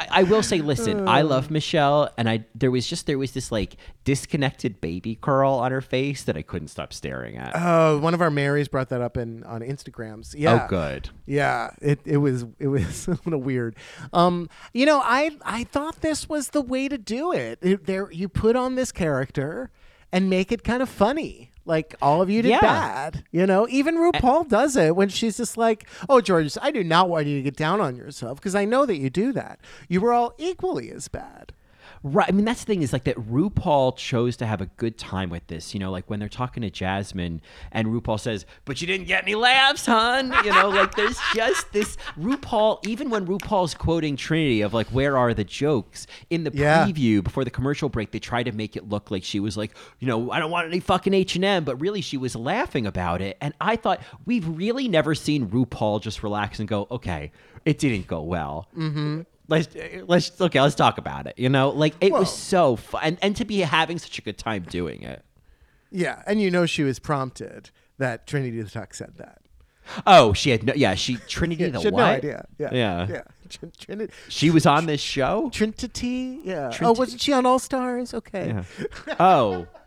I, I will say, listen, I love Michelle, and I there was just there was this like disconnected baby curl on her face that I couldn't stop staring at. Oh, one of our Marys brought that up in on Instagrams. Yeah. Oh, good. Yeah, it, it was it was <laughs> a little weird. Um, you know, I I thought this was the way to do it. it there, you put on this character and make it kind of funny. Like all of you did Yeah. bad, you know. Even RuPaul does it when she's just like, "Oh, Jorgeous, I do not want you to get down on yourself because I know that you do that. You were all equally as bad." Right. I mean, that's the thing is like that RuPaul chose to have a good time with this. You know, like when they're talking to Jasmine and RuPaul says, But you didn't get any laughs, hon. You know, like there's just this RuPaul, even when RuPaul's quoting Trinity of like, Where are the jokes? In the Yeah. preview before the commercial break, they try to make it look like she was like, You know, I don't want any fucking H&M, but really she was laughing about it. And I thought, we've really never seen RuPaul just relax and go, Okay, it didn't go well. Mm-hmm. Let's let's okay. Let's talk about it. You know, like it was so fun, and, and to be having such a good time doing it. Yeah, and you know she was prompted that Trinity the Tuck said that. Oh, she had no. Yeah, she <laughs> Trinity Yeah, the she had what? no idea. Yeah, yeah. yeah. <laughs> Trin- Trinity. She was on this show. Trinity. Yeah. Oh, wasn't she on All Stars? Okay. Yeah. Oh, <laughs>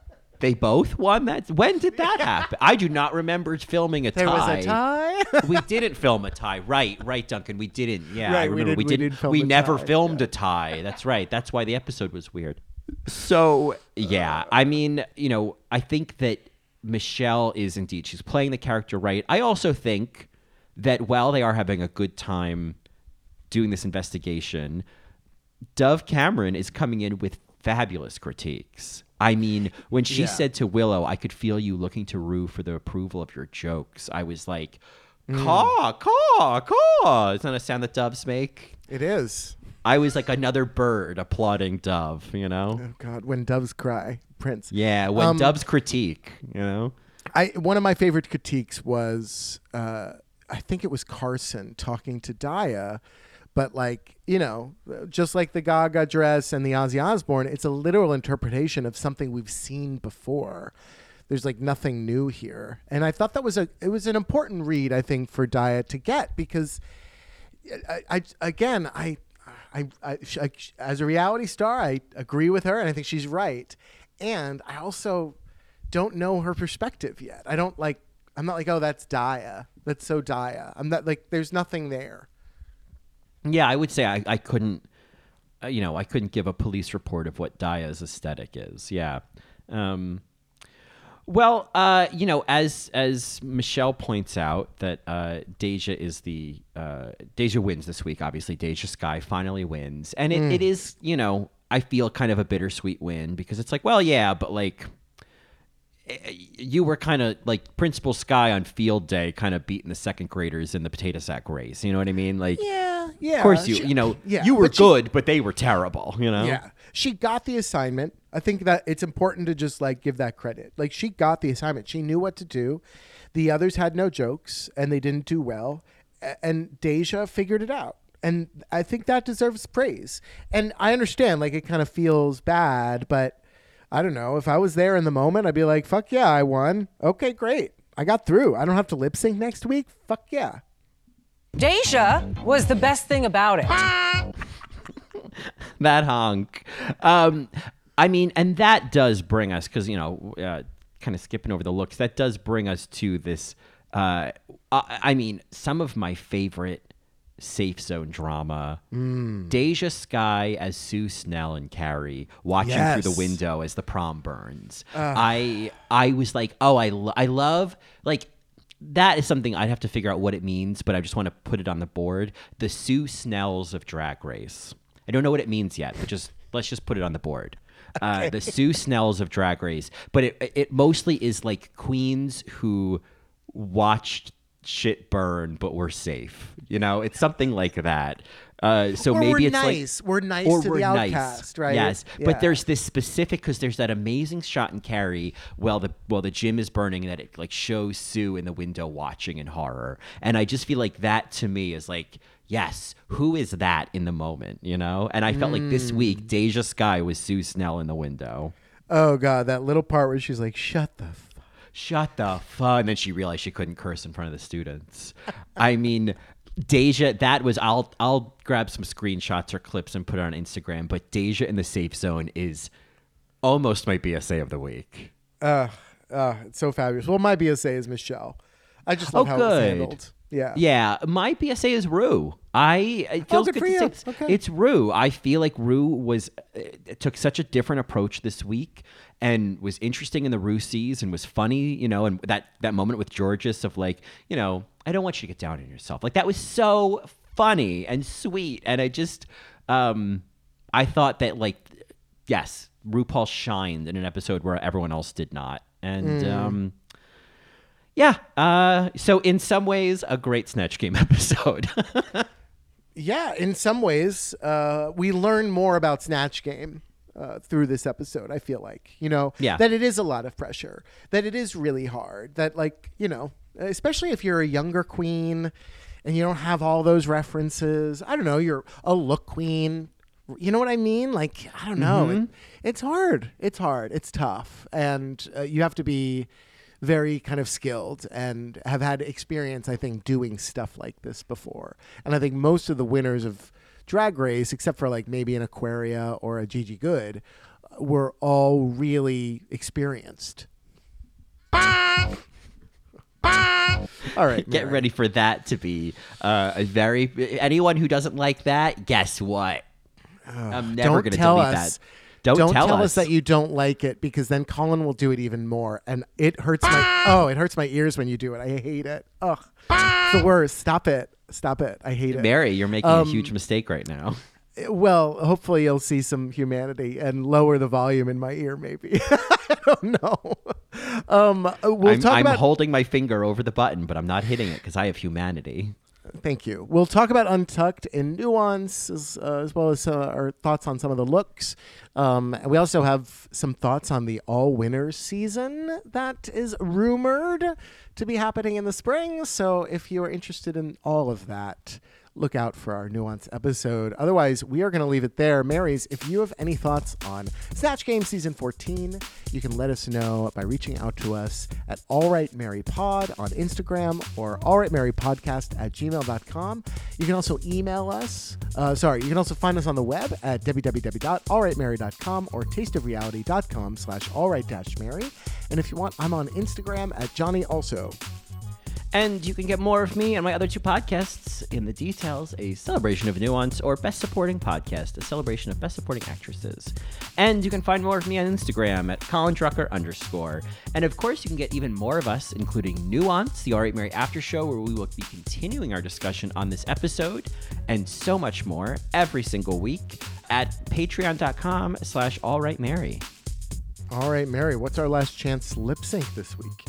they both won that. When did that happen? I do not remember filming a There tie. was a tie. we <laughs> didn't film a tie. Right, right, Duncan. We didn't. Yeah, I Right, we remember. did- We, we didn't. did film we never tie, filmed a tie. That's right. That's why the episode was weird. So yeah, I mean, you know, I think that Michelle is indeed she's playing the character right. I also think that while they are having a good time doing this investigation, Dove Cameron is coming in with fabulous critiques. I mean, when she Yeah. said to Willow, I could feel you looking to Ru for the approval of your jokes, I was like, caw, caw, caw. Isn't that a sound that doves make? It is. I was like another bird applauding Dove. You know. Oh God, when doves cry, Prince. Yeah, when Um, Dove's critique. You know. I one of my favorite critiques was uh, I think it was Carson talking to Daya, but like you know, just like the Gaga dress and the Ozzy Osbourne, it's a literal interpretation of something we've seen before. There's like nothing new here, and I thought that was a it was an important read I think for Daya to get because uh, I, I again I. I, I, I, as a reality star, I agree with her, and I think she's right. And I also don't know her perspective yet. I don't like. I'm not like, oh, that's Daya. That's so Daya. I'm not like. There's nothing there. Yeah, I would say I, I couldn't, uh, you know, I couldn't give a police report of what Daya's aesthetic is. Yeah. Um, well, uh, you know, as as Michelle points out, that uh, Deja is the uh, Deja wins this week. Obviously, Deja Skye finally wins, and it, it is, you know, I feel kind of a bittersweet win because it's like, well, yeah, but like you were kind of like Principal Skye on field day, kind of beating the second graders in the potato sack race. You know what I mean? Like, Yeah, yeah. of course you, She- you know, yeah, you were but she- good, but they were terrible. You know? Yeah, she got the assignment. I think that it's important to just like give that credit. Like she got the assignment. She knew what to do. The others had no jokes and they didn't do well. And Deja figured it out. And I think that deserves praise. And I understand like it kind of feels bad, but I don't know. If I was there in the moment, I'd be like, "Fuck yeah, I won. Okay, great. I got through. I don't have to lip sync next week. Fuck yeah." Deja was the best thing about it. <laughs> that honk. Um, I mean, and that does bring us because you know, uh, kind of skipping over the looks. That does bring us to this. Uh, I, I mean, some of my favorite safe zone drama. Mm. Deja Skye as Sue Snell and Carrie watching through the window as the prom burns. I I was like, oh, I lo- I love like. That is something I'd have to figure out what it means, but I just want to put it on the board. The Sue Snells of Drag Race. I don't know what it means yet, but just let's just put it on the board. Uh, the Sue Snells of Drag Race, but it it mostly is like queens who watched shit burn but we're safe. You know, it's something like that. Uh, so Or maybe we're it's nice. like We're nice or to we're the nice. outcast, right? Yes, Yeah. but there's this specific because there's that amazing shot in Carrie while the while the gym is burning that it like shows Sue in the window watching in horror, and I just feel like that to me is like. Yes, who is that in the moment, you know? And I felt like this Mm. week, Deja Skye was Sue Snell in the window. Oh god, that little part where she's like, "Shut the." Shut the fuck and then she realized she couldn't curse in front of the students i mean deja that was i'll i'll grab some screenshots or clips and put it on instagram but deja in the safe zone is almost my bsa of the week Uh, uh, it's so fabulous. Well, my BSA is Michelle. I just love Oh, how it was handled. Yeah. yeah my PSA is Ru i it feels good good to say it's, Okay. it's Ru i feel like Ru was uh, took such a different approach this week and was interesting in the rue seas and was funny you know and that that moment with Jorgeous of like you know i don't want you to get down on yourself like that was so funny and sweet and i just um i thought that like yes rupaul shined in an episode where everyone else did not and Mm. um yeah. Uh, so in some ways, a great Snatch Game <laughs> episode. Yeah, in some ways, uh, we learn more about Snatch Game uh, through this episode. I feel like you know Yeah. that it is a lot of pressure, that it is really hard. That like you know, especially if you're a younger queen and you don't have all those references. I don't know, you're a look queen. You know what I mean? Like I don't know. It, it's hard. It's hard. It's tough, and uh, you have to be very kind of skilled and have had experience, I think, doing stuff like this before. And I think most of the winners of Drag Race, except for like maybe an Aquaria or a Gigi Goode, were all really experienced. all right, Get Mary. ready for that to be uh, a very. Anyone who doesn't like that, guess what? I'm never going to tell delete us. that. Don't, tell, tell, us. that you don't like it because then Colin will do it even more, and it hurts my oh, it hurts my ears when you do it. I hate it. Ugh, it's the worst. Stop it. Stop it. I hate it. Mary, you're making Um, a huge mistake right now. <laughs> Well, hopefully you'll see some humanity and lower the volume in my ear. Maybe <laughs> I don't know. Um, we'll I'm, talk I'm about. holding my finger over the button, but I'm not hitting it because I have humanity. Thank you. We'll talk about Untucked and Nuance as, uh, as well as uh, our thoughts on some of the looks. Um, we also have some thoughts on the All Winners season that is rumored to be happening in the spring. So if you are interested in all of that, look out for our nuance episode. Otherwise, we are going to leave it there. Marys, if you have any thoughts on Snatch Game Season 14, you can let us know by reaching out to us at AlrightMaryPod on Instagram or AlrightMaryPodcast at gmail.com. You can also email us. Uh, sorry, you can also find us on the web at www.alrightmary.com or tasteofreality.com slash alright-mary. And if you want, I'm on Instagram at Johnny also. And you can get more of me and my other two podcasts in the details a celebration of nuance or best supporting podcast, a celebration of best supporting actresses. And you can find more of me on Instagram at Colin Drucker underscore. And of course, you can get even more of us, including Nuance, the Alright Mary After Show, where we will be continuing our discussion on this episode, and so much more every single week at patreon.com slash Alright Mary. All right, Mary, what's our last chance lip sync this week?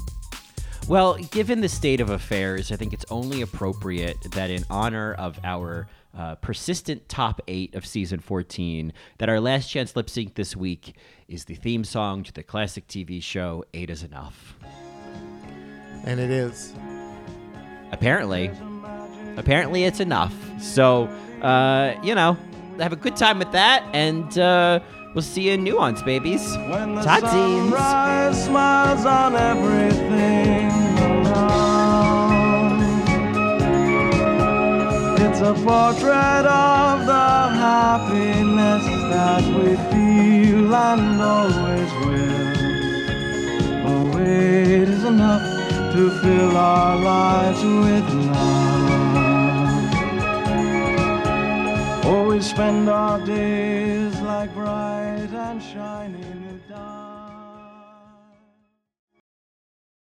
Well, given the state of affairs, I think it's only appropriate that in honor of our uh, persistent top eight of season 14, that our last chance lip sync this week is the theme song to the classic TV show Eight is Enough. And it is. Apparently. Apparently it's enough. So, uh, you know, have a good time with that, and uh, we'll see you in Nuance, babies. Totsies. smiles on everything around. It's a portrait of the happiness that we feel and always will. A wait is enough to fill our lives with love. Oh, we spend our days like bright and diamonds.